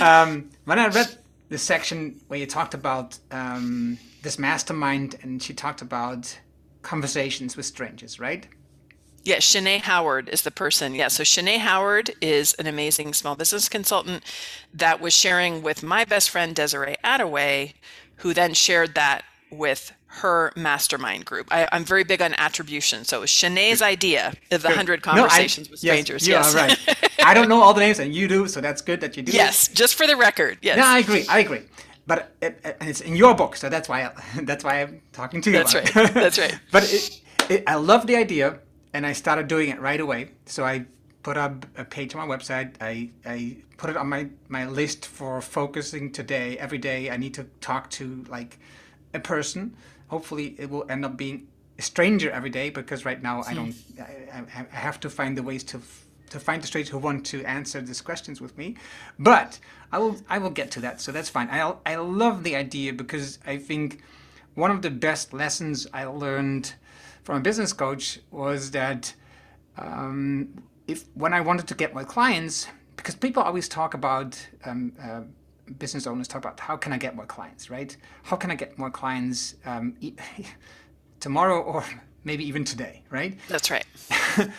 um, when I read the section where you talked about um, this mastermind and she talked about conversations with strangers, right? Yeah, Shanae Howard is the person. Yeah, so Shanae Howard is an amazing small business consultant that was sharing with my best friend Desiree Adaway, who then shared that with her mastermind group. I, am very big on attribution. So it was Shanae's idea of the 100 conversations no, I, with strangers. Yes, yes. right. I don't know all the names and you do, so that's good that you do. Yes, it. just for the record. Yes. No, I agree. I agree. But it, it, and it's in your book, so that's why I, that's why I'm talking to you. That's right. That's right. but I love the idea, and I started doing it right away. So I put up a page on my website. I, I put it on my, my list for focusing today. Every day I need to talk to like a person hopefully it will end up being a stranger every day because right now I don't I, I have to find the ways to to find the strangers who want to answer these questions with me. But I will I will get to that so that's fine. I I love the idea because I think one of the best lessons I learned from a business coach was that um, if when I wanted to get my clients because people always talk about um, uh, business owners talk about how can I get more clients, right? How can I get more clients um, tomorrow or maybe even today, right? That's right.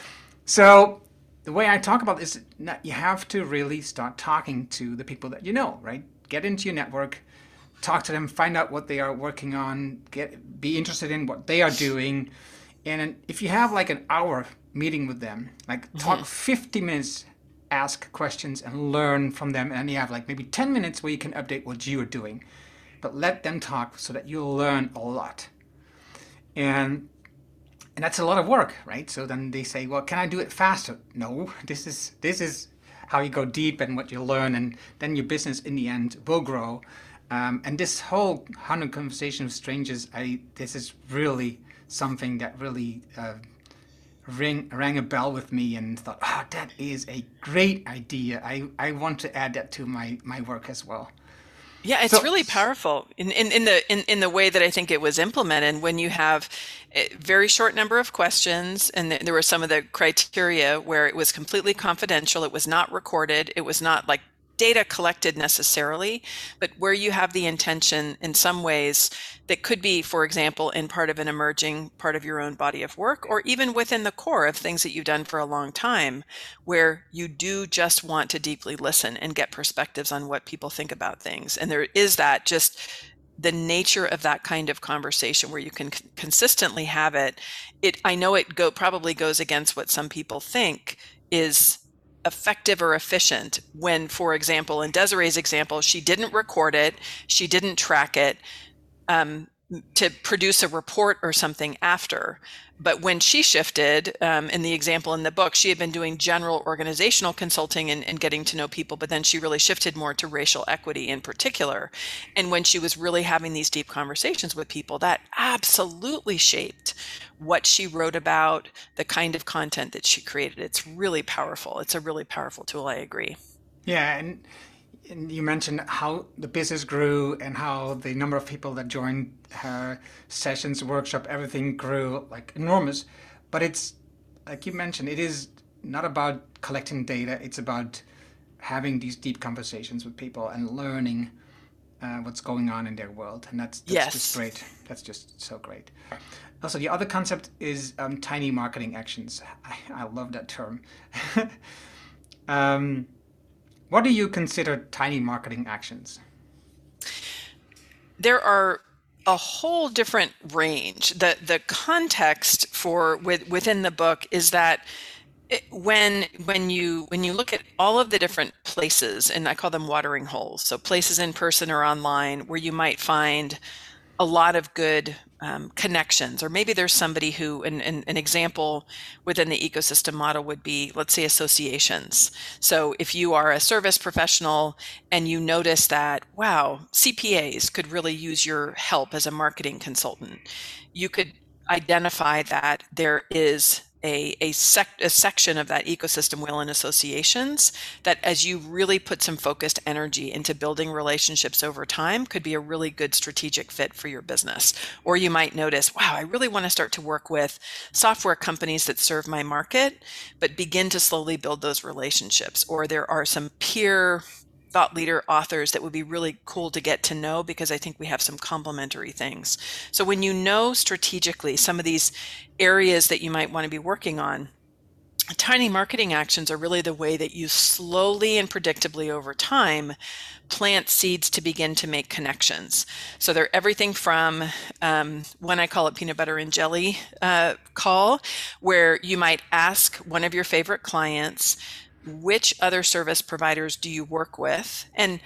so the way I talk about this, you have to really start talking to the people that you know, right? Get into your network, talk to them, find out what they are working on, get be interested in what they are doing, and if you have like an hour meeting with them, like talk mm-hmm. 50 minutes ask questions and learn from them. And you have like maybe 10 minutes where you can update what you are doing. But let them talk so that you'll learn a lot. And and that's a lot of work, right? So then they say, well, can I do it faster? No, this is this is how you go deep and what you learn, and then your business in the end will grow. Um, and this whole hundred conversation with strangers, I this is really something that really uh, ring rang a bell with me and thought, oh, that is a great idea. I, I want to add that to my, my work as well. Yeah, it's so, really powerful in, in, in the in, in the way that I think it was implemented. When you have a very short number of questions, and there were some of the criteria where it was completely confidential, it was not recorded, it was not like data collected necessarily, but where you have the intention in some ways that could be, for example, in part of an emerging part of your own body of work, or even within the core of things that you've done for a long time, where you do just want to deeply listen and get perspectives on what people think about things. And there is that just the nature of that kind of conversation where you can c- consistently have it it i know it go probably goes against what some people think is effective or efficient when, for example, in Desiree's example, she didn't record it, she didn't track it um, to produce a report or something after. But when she shifted, um, in the example in the book, she had been doing general organizational consulting and, and, getting to know people, but then she really shifted more to racial equity in particular. And when she was really having these deep conversations with people, that absolutely shaped what she wrote about, the kind of content that she created. It's really powerful. It's a really powerful tool. I agree. Yeah. And and you mentioned how the business grew and how the number of people that joined her sessions, workshop, everything grew like enormous. But it's like you mentioned, it is not about collecting data. It's about having these deep conversations with people and learning uh, what's going on in their world, and that's, that's yes. just great. That's just so great. Also, the other concept is um, tiny marketing actions. I, I love that term. um, what do you consider tiny marketing actions? There are a whole different range. The the context for with, within the book is that it, when when you when you look at all of the different places and I call them watering holes, so places in person or online where you might find a lot of good um, connections, or maybe there's somebody who, an, an, an, example within the ecosystem model would be, let's say, associations. So if you are a service professional and you notice that, wow, CPAs could really use your help as a marketing consultant, you could identify that there is a, a, sec- a section of that ecosystem will in associations that as you really put some focused energy into building relationships over time could be a really good strategic fit for your business. Or you might notice wow i really want to start to work with software companies that serve my market but begin to slowly build those relationships. Or there are some peer thought leader authors that would be really cool to get to know because I think we have some complementary things. So when you know strategically some of these areas that you might want to be working on, tiny marketing actions are really the way that you slowly and predictably over time plant seeds to begin to make connections. So they're everything from um, when I call it peanut butter and jelly uh, call, where you might ask one of your favorite clients which other service providers do you work with and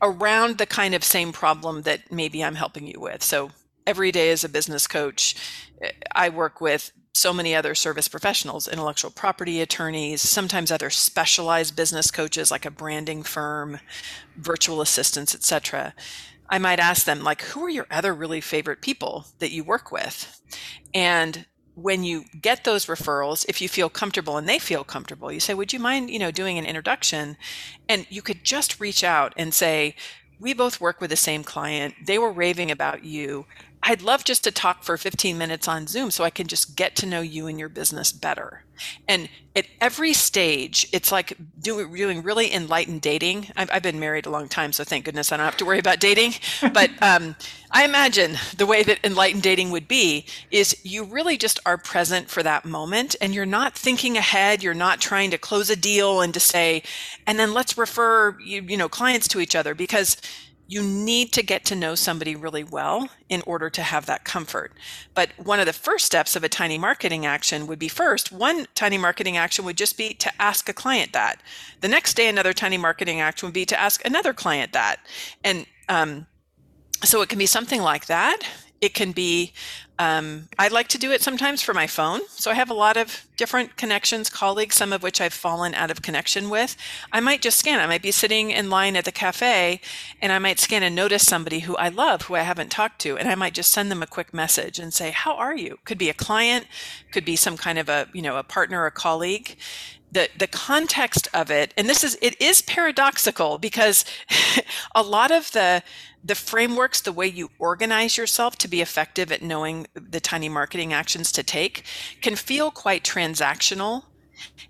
around the kind of same problem that maybe I'm helping you with. So every day as a business coach, I work with so many other service professionals, intellectual property attorneys, sometimes other specialized business coaches like a branding firm, virtual assistants, etc. I might ask them like who are your other really favorite people that you work with? And when you get those referrals if you feel comfortable and they feel comfortable you say would you mind you know doing an introduction? And you could just reach out and say we both work with the same client. They were raving about you I'd love just to talk for 15 minutes on Zoom so I can just get to know you and your business better. And at every stage, it's like doing, doing really enlightened dating. I've, I've, been married a long time, so thank goodness I don't have to worry about dating. But um, I imagine the way that enlightened dating would be is you really just are present for that moment and you're not thinking ahead. You're not trying to close a deal and to say, and then let's refer you, you know clients to each other because you need to get to know somebody really well in order to have that comfort. But one of the first steps of a tiny marketing action would be first, one tiny marketing action would just be to ask a client that. The next day, another tiny marketing action would be to ask another client that. And um, so it can be something like that. It can be um, I like to do it sometimes for my phone. So I have a lot of different connections, colleagues, some of which I've fallen out of connection with. I might just scan. I might be sitting in line at the cafe and I might scan and notice somebody who I love, who I haven't talked to. And I might just send them a quick message and say, How are you? Could be a client, could be some kind of a, you know, a partner, a colleague the the context of it and this is it is paradoxical because a lot of the the frameworks the way you organize yourself to be effective at knowing the tiny marketing actions to take can feel quite transactional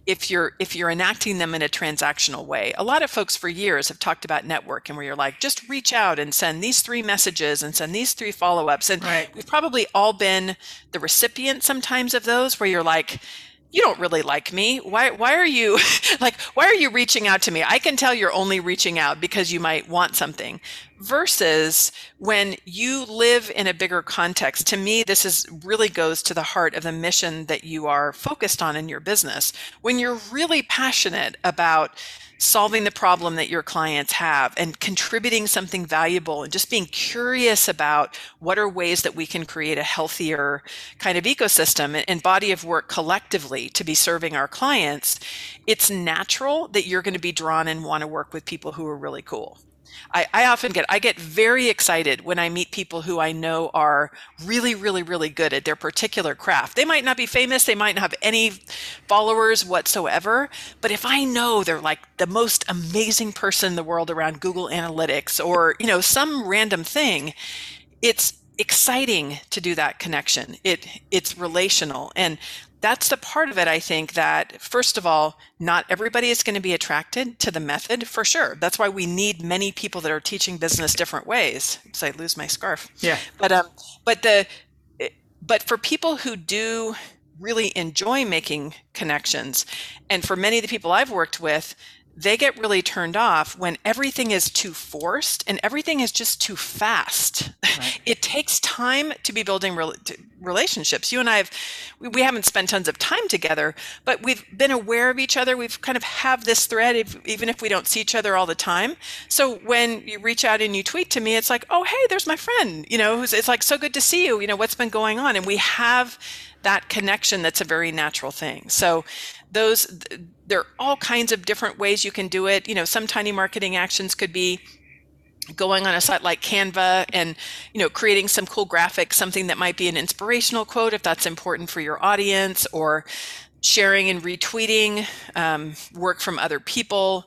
if you're if you're enacting them in a transactional way a lot of folks for years have talked about networking where you're like just reach out and send these three messages and send these three follow-ups and right. we've probably all been the recipient sometimes of those where you're like you don't really like me. Why why are you like why are you reaching out to me? I can tell you're only reaching out because you might want something. Versus when you live in a bigger context. To me this is really goes to the heart of the mission that you are focused on in your business. When you're really passionate about solving the problem that your clients have and contributing something valuable and just being curious about what are ways that we can create a healthier kind of ecosystem and body of work collectively to be serving our clients, it's natural that you're going to be drawn and want to work with people who are really cool. I, I often get I get very excited when I meet people who I know are really, really, really good at their particular craft. They might not be famous, they might not have any followers whatsoever, but if I know they're like the most amazing person in the world around Google Analytics or, you know, some random thing, it's exciting to do that connection. It it's relational. And that's the part of it i think that first of all not everybody is going to be attracted to the method for sure. That's why we need many people that are teaching business different ways. So i lose my scarf. Yeah. But um but the but for people who do really enjoy making connections and for many of the people i've worked with they get really turned off when everything is too forced and everything is just too fast. Right. It takes time to be building re- relationships. You and I have, we, we, haven't spent tons of time together, but we've been aware of each other. We've kind of have this thread, if, even if we don't see each other all the time. So when you reach out and you tweet to me, it's like, oh, hey, there's my friend. You know, it's like so good to see you. You know, what's been going on? And we have that connection that's a very natural thing. So those there are all kinds of different ways you can do it. You know, some tiny marketing actions could be going on a site like Canva and you know creating some cool graphics, something that might be an inspirational quote if that's important for your audience, or sharing and retweeting um, work from other people.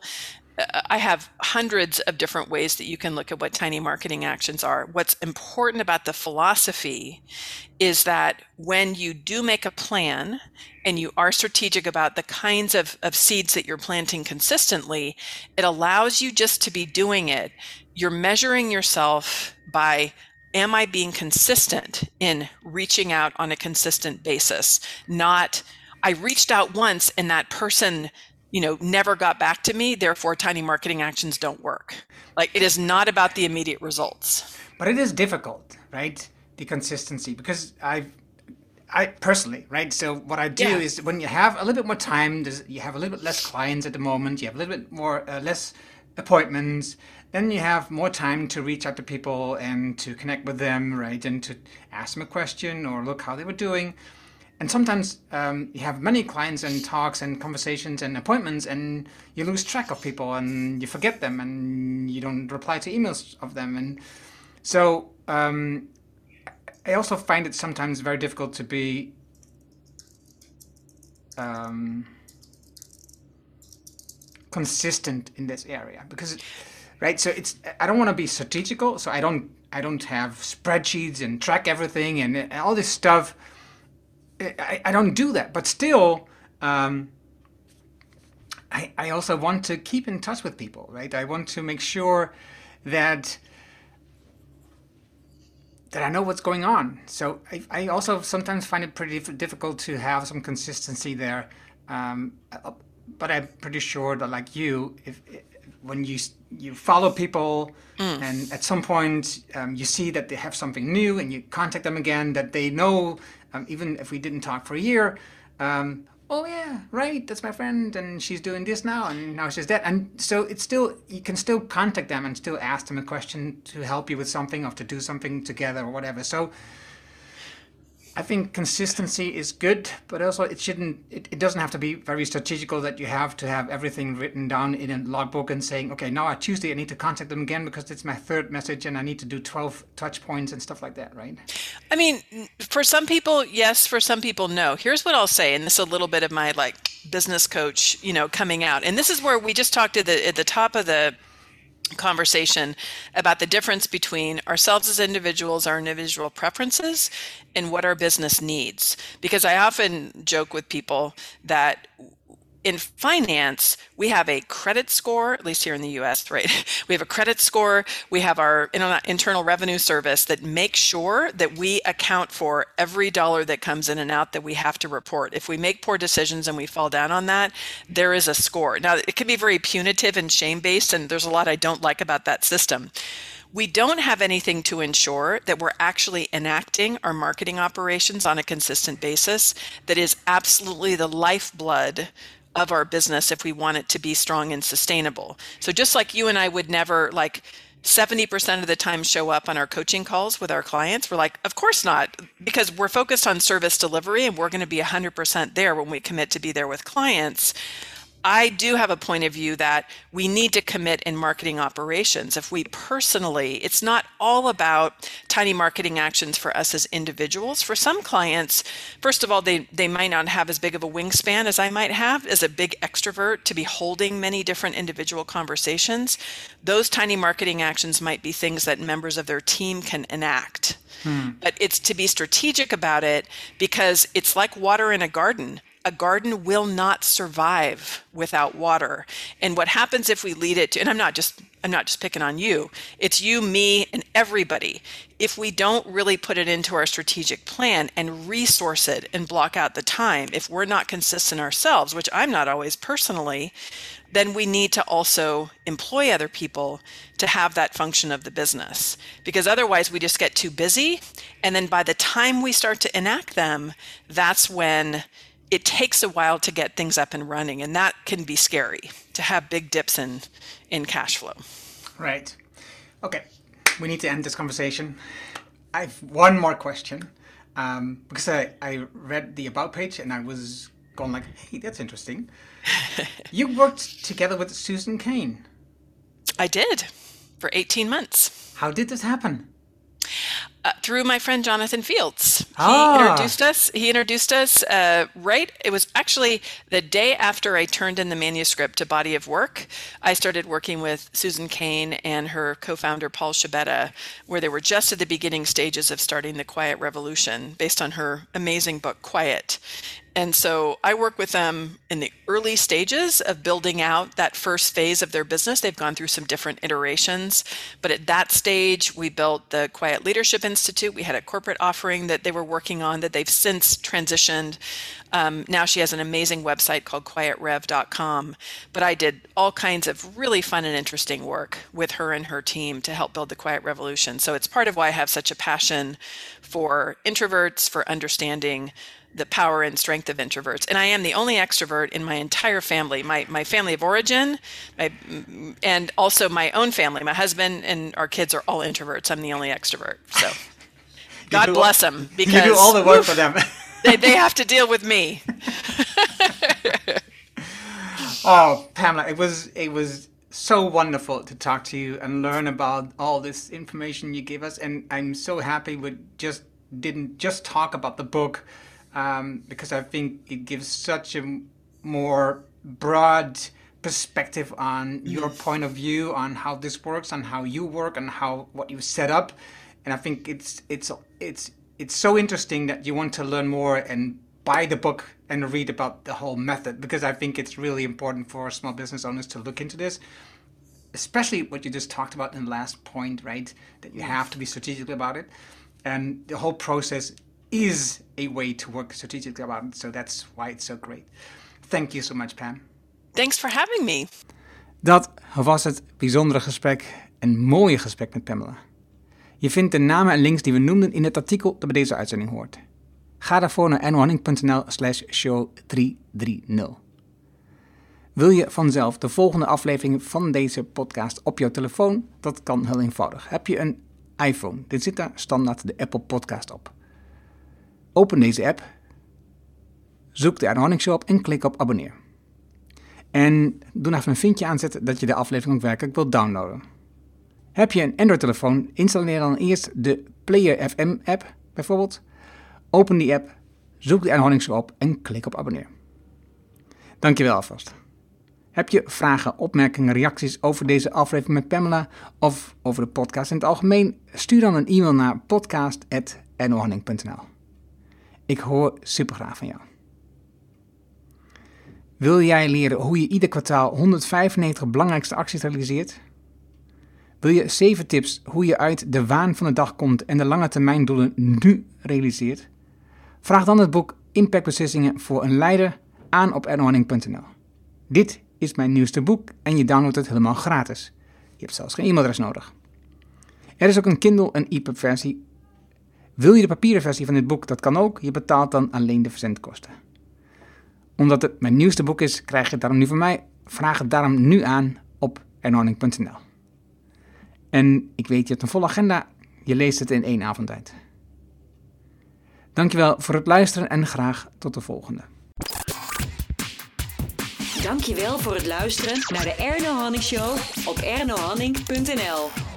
I have hundreds of different ways that you can look at what tiny marketing actions are. What's important about the philosophy is that when you do make a plan and you are strategic about the kinds of, of seeds that you're planting consistently, it allows you just to be doing it. You're measuring yourself by am I being consistent in reaching out on a consistent basis? Not, I reached out once and that person you know never got back to me therefore tiny marketing actions don't work. Like it is not about the immediate results. But it is difficult right? The consistency because I've i personally right? So what i do yeah. is when you have a little bit more time you have a little bit less clients at the moment you have a little bit more uh, less appointments then you have more time to reach out to people and to connect with them right? And to ask them a question or look how they were doing and sometimes um, you have many clients and talks and conversations and appointments and you lose track of people and you forget them and you don't reply to emails of them. And so um, i also find it sometimes very difficult to be um, consistent in this area. Because right so it's i don't want to be strategical so i don't i don't have spreadsheets and track everything and, and all this stuff I, I don't do that, but still, um, I, I also want to keep in touch with people, right? I want to make sure that that I know what's going on. So I, I also sometimes find it pretty difficult to have some consistency there. Um, but I'm pretty sure that, like you, if, if when you you follow people mm. and at some point um, you see that they have something new and you contact them again, that they know um, even if we didn't talk for a year, um, oh yeah, right, that's my friend, and she's doing this now, and now she's that, and so it's still you can still contact them and still ask them a question to help you with something or to do something together or whatever. So I think consistency is good, but also it shouldn't. It, it doesn't have to be very strategical that you have to have everything written down in a logbook and saying, okay, now on Tuesday I need to contact them again because it's my third message and I need to do twelve touch points and stuff like that, right? I mean, for some people, yes. For some people, no. Here's what I'll say, and this is a little bit of my like business coach, you know, coming out, and this is where we just talked at the at the top of the conversation about the difference between ourselves as individuals, our individual preferences, and what our business needs. Because I often joke with people that in finance, we have a credit score, at least here in the US, right? We have a credit score. We have our internal revenue service that makes sure that we account for every dollar that comes in and out that we have to report. If we make poor decisions and we fall down on that, there is a score. Now, it can be very punitive and shame based, and there's a lot I don't like about that system we don't have anything to ensure that we're actually enacting our marketing operations on a consistent basis that is absolutely the lifeblood of our business if we want it to be strong and sustainable. So just like you and I would never like 70% of the time show up on our coaching calls with our clients, we're like, of course not, because we're focused on service delivery and we're going to be 100% there when we commit to be there with clients. I do have a point of view that we need to commit in marketing operations. If we personally, it's not all about tiny marketing actions for us as individuals. For some clients, first of all, they, they might not have as big of a wingspan as I might have as a big extrovert to be holding many different individual conversations. Those tiny marketing actions might be things that members of their team can enact. Hmm. But it's to be strategic about it because it's like water in a garden a garden will not survive without water. And what happens if we lead it to and I'm not just I'm not just picking on you. It's you, me, and everybody. If we don't really put it into our strategic plan and resource it and block out the time, if we're not consistent ourselves, which I'm not always personally, then we need to also employ other people to have that function of the business. Because otherwise, we just get too busy. And then by the time we start to enact them, that's when it takes a while to get things up and running and that can be scary to have big dips in in cash flow. Right. Okay we need to end this conversation. I have one more question um, because I, I read the about page and i was going like hey that's interesting. You worked together with susan cain. I did for 18 months. How did this happen? Uh, through my friend Jonathan Fields. Ah. He introduced us. He introduced us uh, right. It was actually the day after I turned in the manuscript to Body of Work. I started working with Susan Cain and her co-founder Paul Scibetta, where they were just at the beginning stages of starting the Quiet Revolution, based on her amazing book Quiet. And so I work with them in the early stages of building out that first phase of their business. They've gone through some different iterations, but at that stage, we built the Quiet Leadership Institute. We had a corporate offering that they were working on that they've since transitioned. Um, now she has an amazing website called quietrev.com. But I did all kinds of really fun and interesting work with her and her team to help build the Quiet Revolution. So it's part of why I have such a passion for introverts, for understanding the power and strength of introverts. And I am the only extrovert in my entire family, my, my family of origin, my, and also my own family. My husband and our kids are all introverts. I'm the only extrovert. So God bless all, them because you do all the work for them. they, they have to deal with me. oh, Pamela, it was it was so wonderful to talk to you and learn about all this information you gave us. And I'm so happy we just didn't just talk about the book um, because I think it gives such a more broad perspective on your point of view on how this works, on how you work, and how what you set up. And I think it's it's it's it's so interesting that you want to learn more and buy the book and read about the whole method because I think it's really important for small business owners to look into this. Especially what you just talked about in the last point, right? That you have to be strategic about it. And the whole process is a way to work strategically about it. So that's why it's so great. Thank you so much, Pam. Thanks for having me. Dat was het bijzondere gesprek, een mooie gesprek met Pamela. Je vindt de namen en links die we noemden in het artikel dat bij deze uitzending hoort. Ga daarvoor naar nwanning.nl slash show 330. Wil je vanzelf de volgende aflevering van deze podcast op jouw telefoon? Dat kan heel eenvoudig. Heb je een iPhone, dan zit daar standaard de Apple Podcast op. Open deze app, zoek de Erno Show op en klik op abonneer. En doe even een vinkje aanzetten dat je de aflevering ook werkelijk wilt downloaden. Heb je een Android-telefoon, installeer dan eerst de Player FM app bijvoorbeeld. Open die app, zoek de Erno Show op en klik op abonneer. Dankjewel alvast. Heb je vragen, opmerkingen, reacties over deze aflevering met Pamela of over de podcast in het algemeen? Stuur dan een e-mail naar podcast.ernohanning.nl Ik hoor super graag van jou. Wil jij leren hoe je ieder kwartaal 195 belangrijkste acties realiseert? Wil je 7 tips hoe je uit de waan van de dag komt en de lange termijn doelen nu realiseert? Vraag dan het boek Impact Beslissingen voor een leider aan op ernohanning.nl. Dit is mijn nieuwste boek en je downloadt het helemaal gratis. Je hebt zelfs geen e-mailadres nodig. Er is ook een Kindle en EPUB versie. Wil je de papieren versie van dit boek? Dat kan ook. Je betaalt dan alleen de verzendkosten. Omdat het mijn nieuwste boek is, krijg je het daarom nu van mij. Vraag het daarom nu aan op ernorning.nl. En ik weet, je hebt een volle agenda. Je leest het in één avond uit. Dankjewel voor het luisteren en graag tot de volgende. Dankjewel voor het luisteren naar de Erno Hanning Show op ernohanning.nl.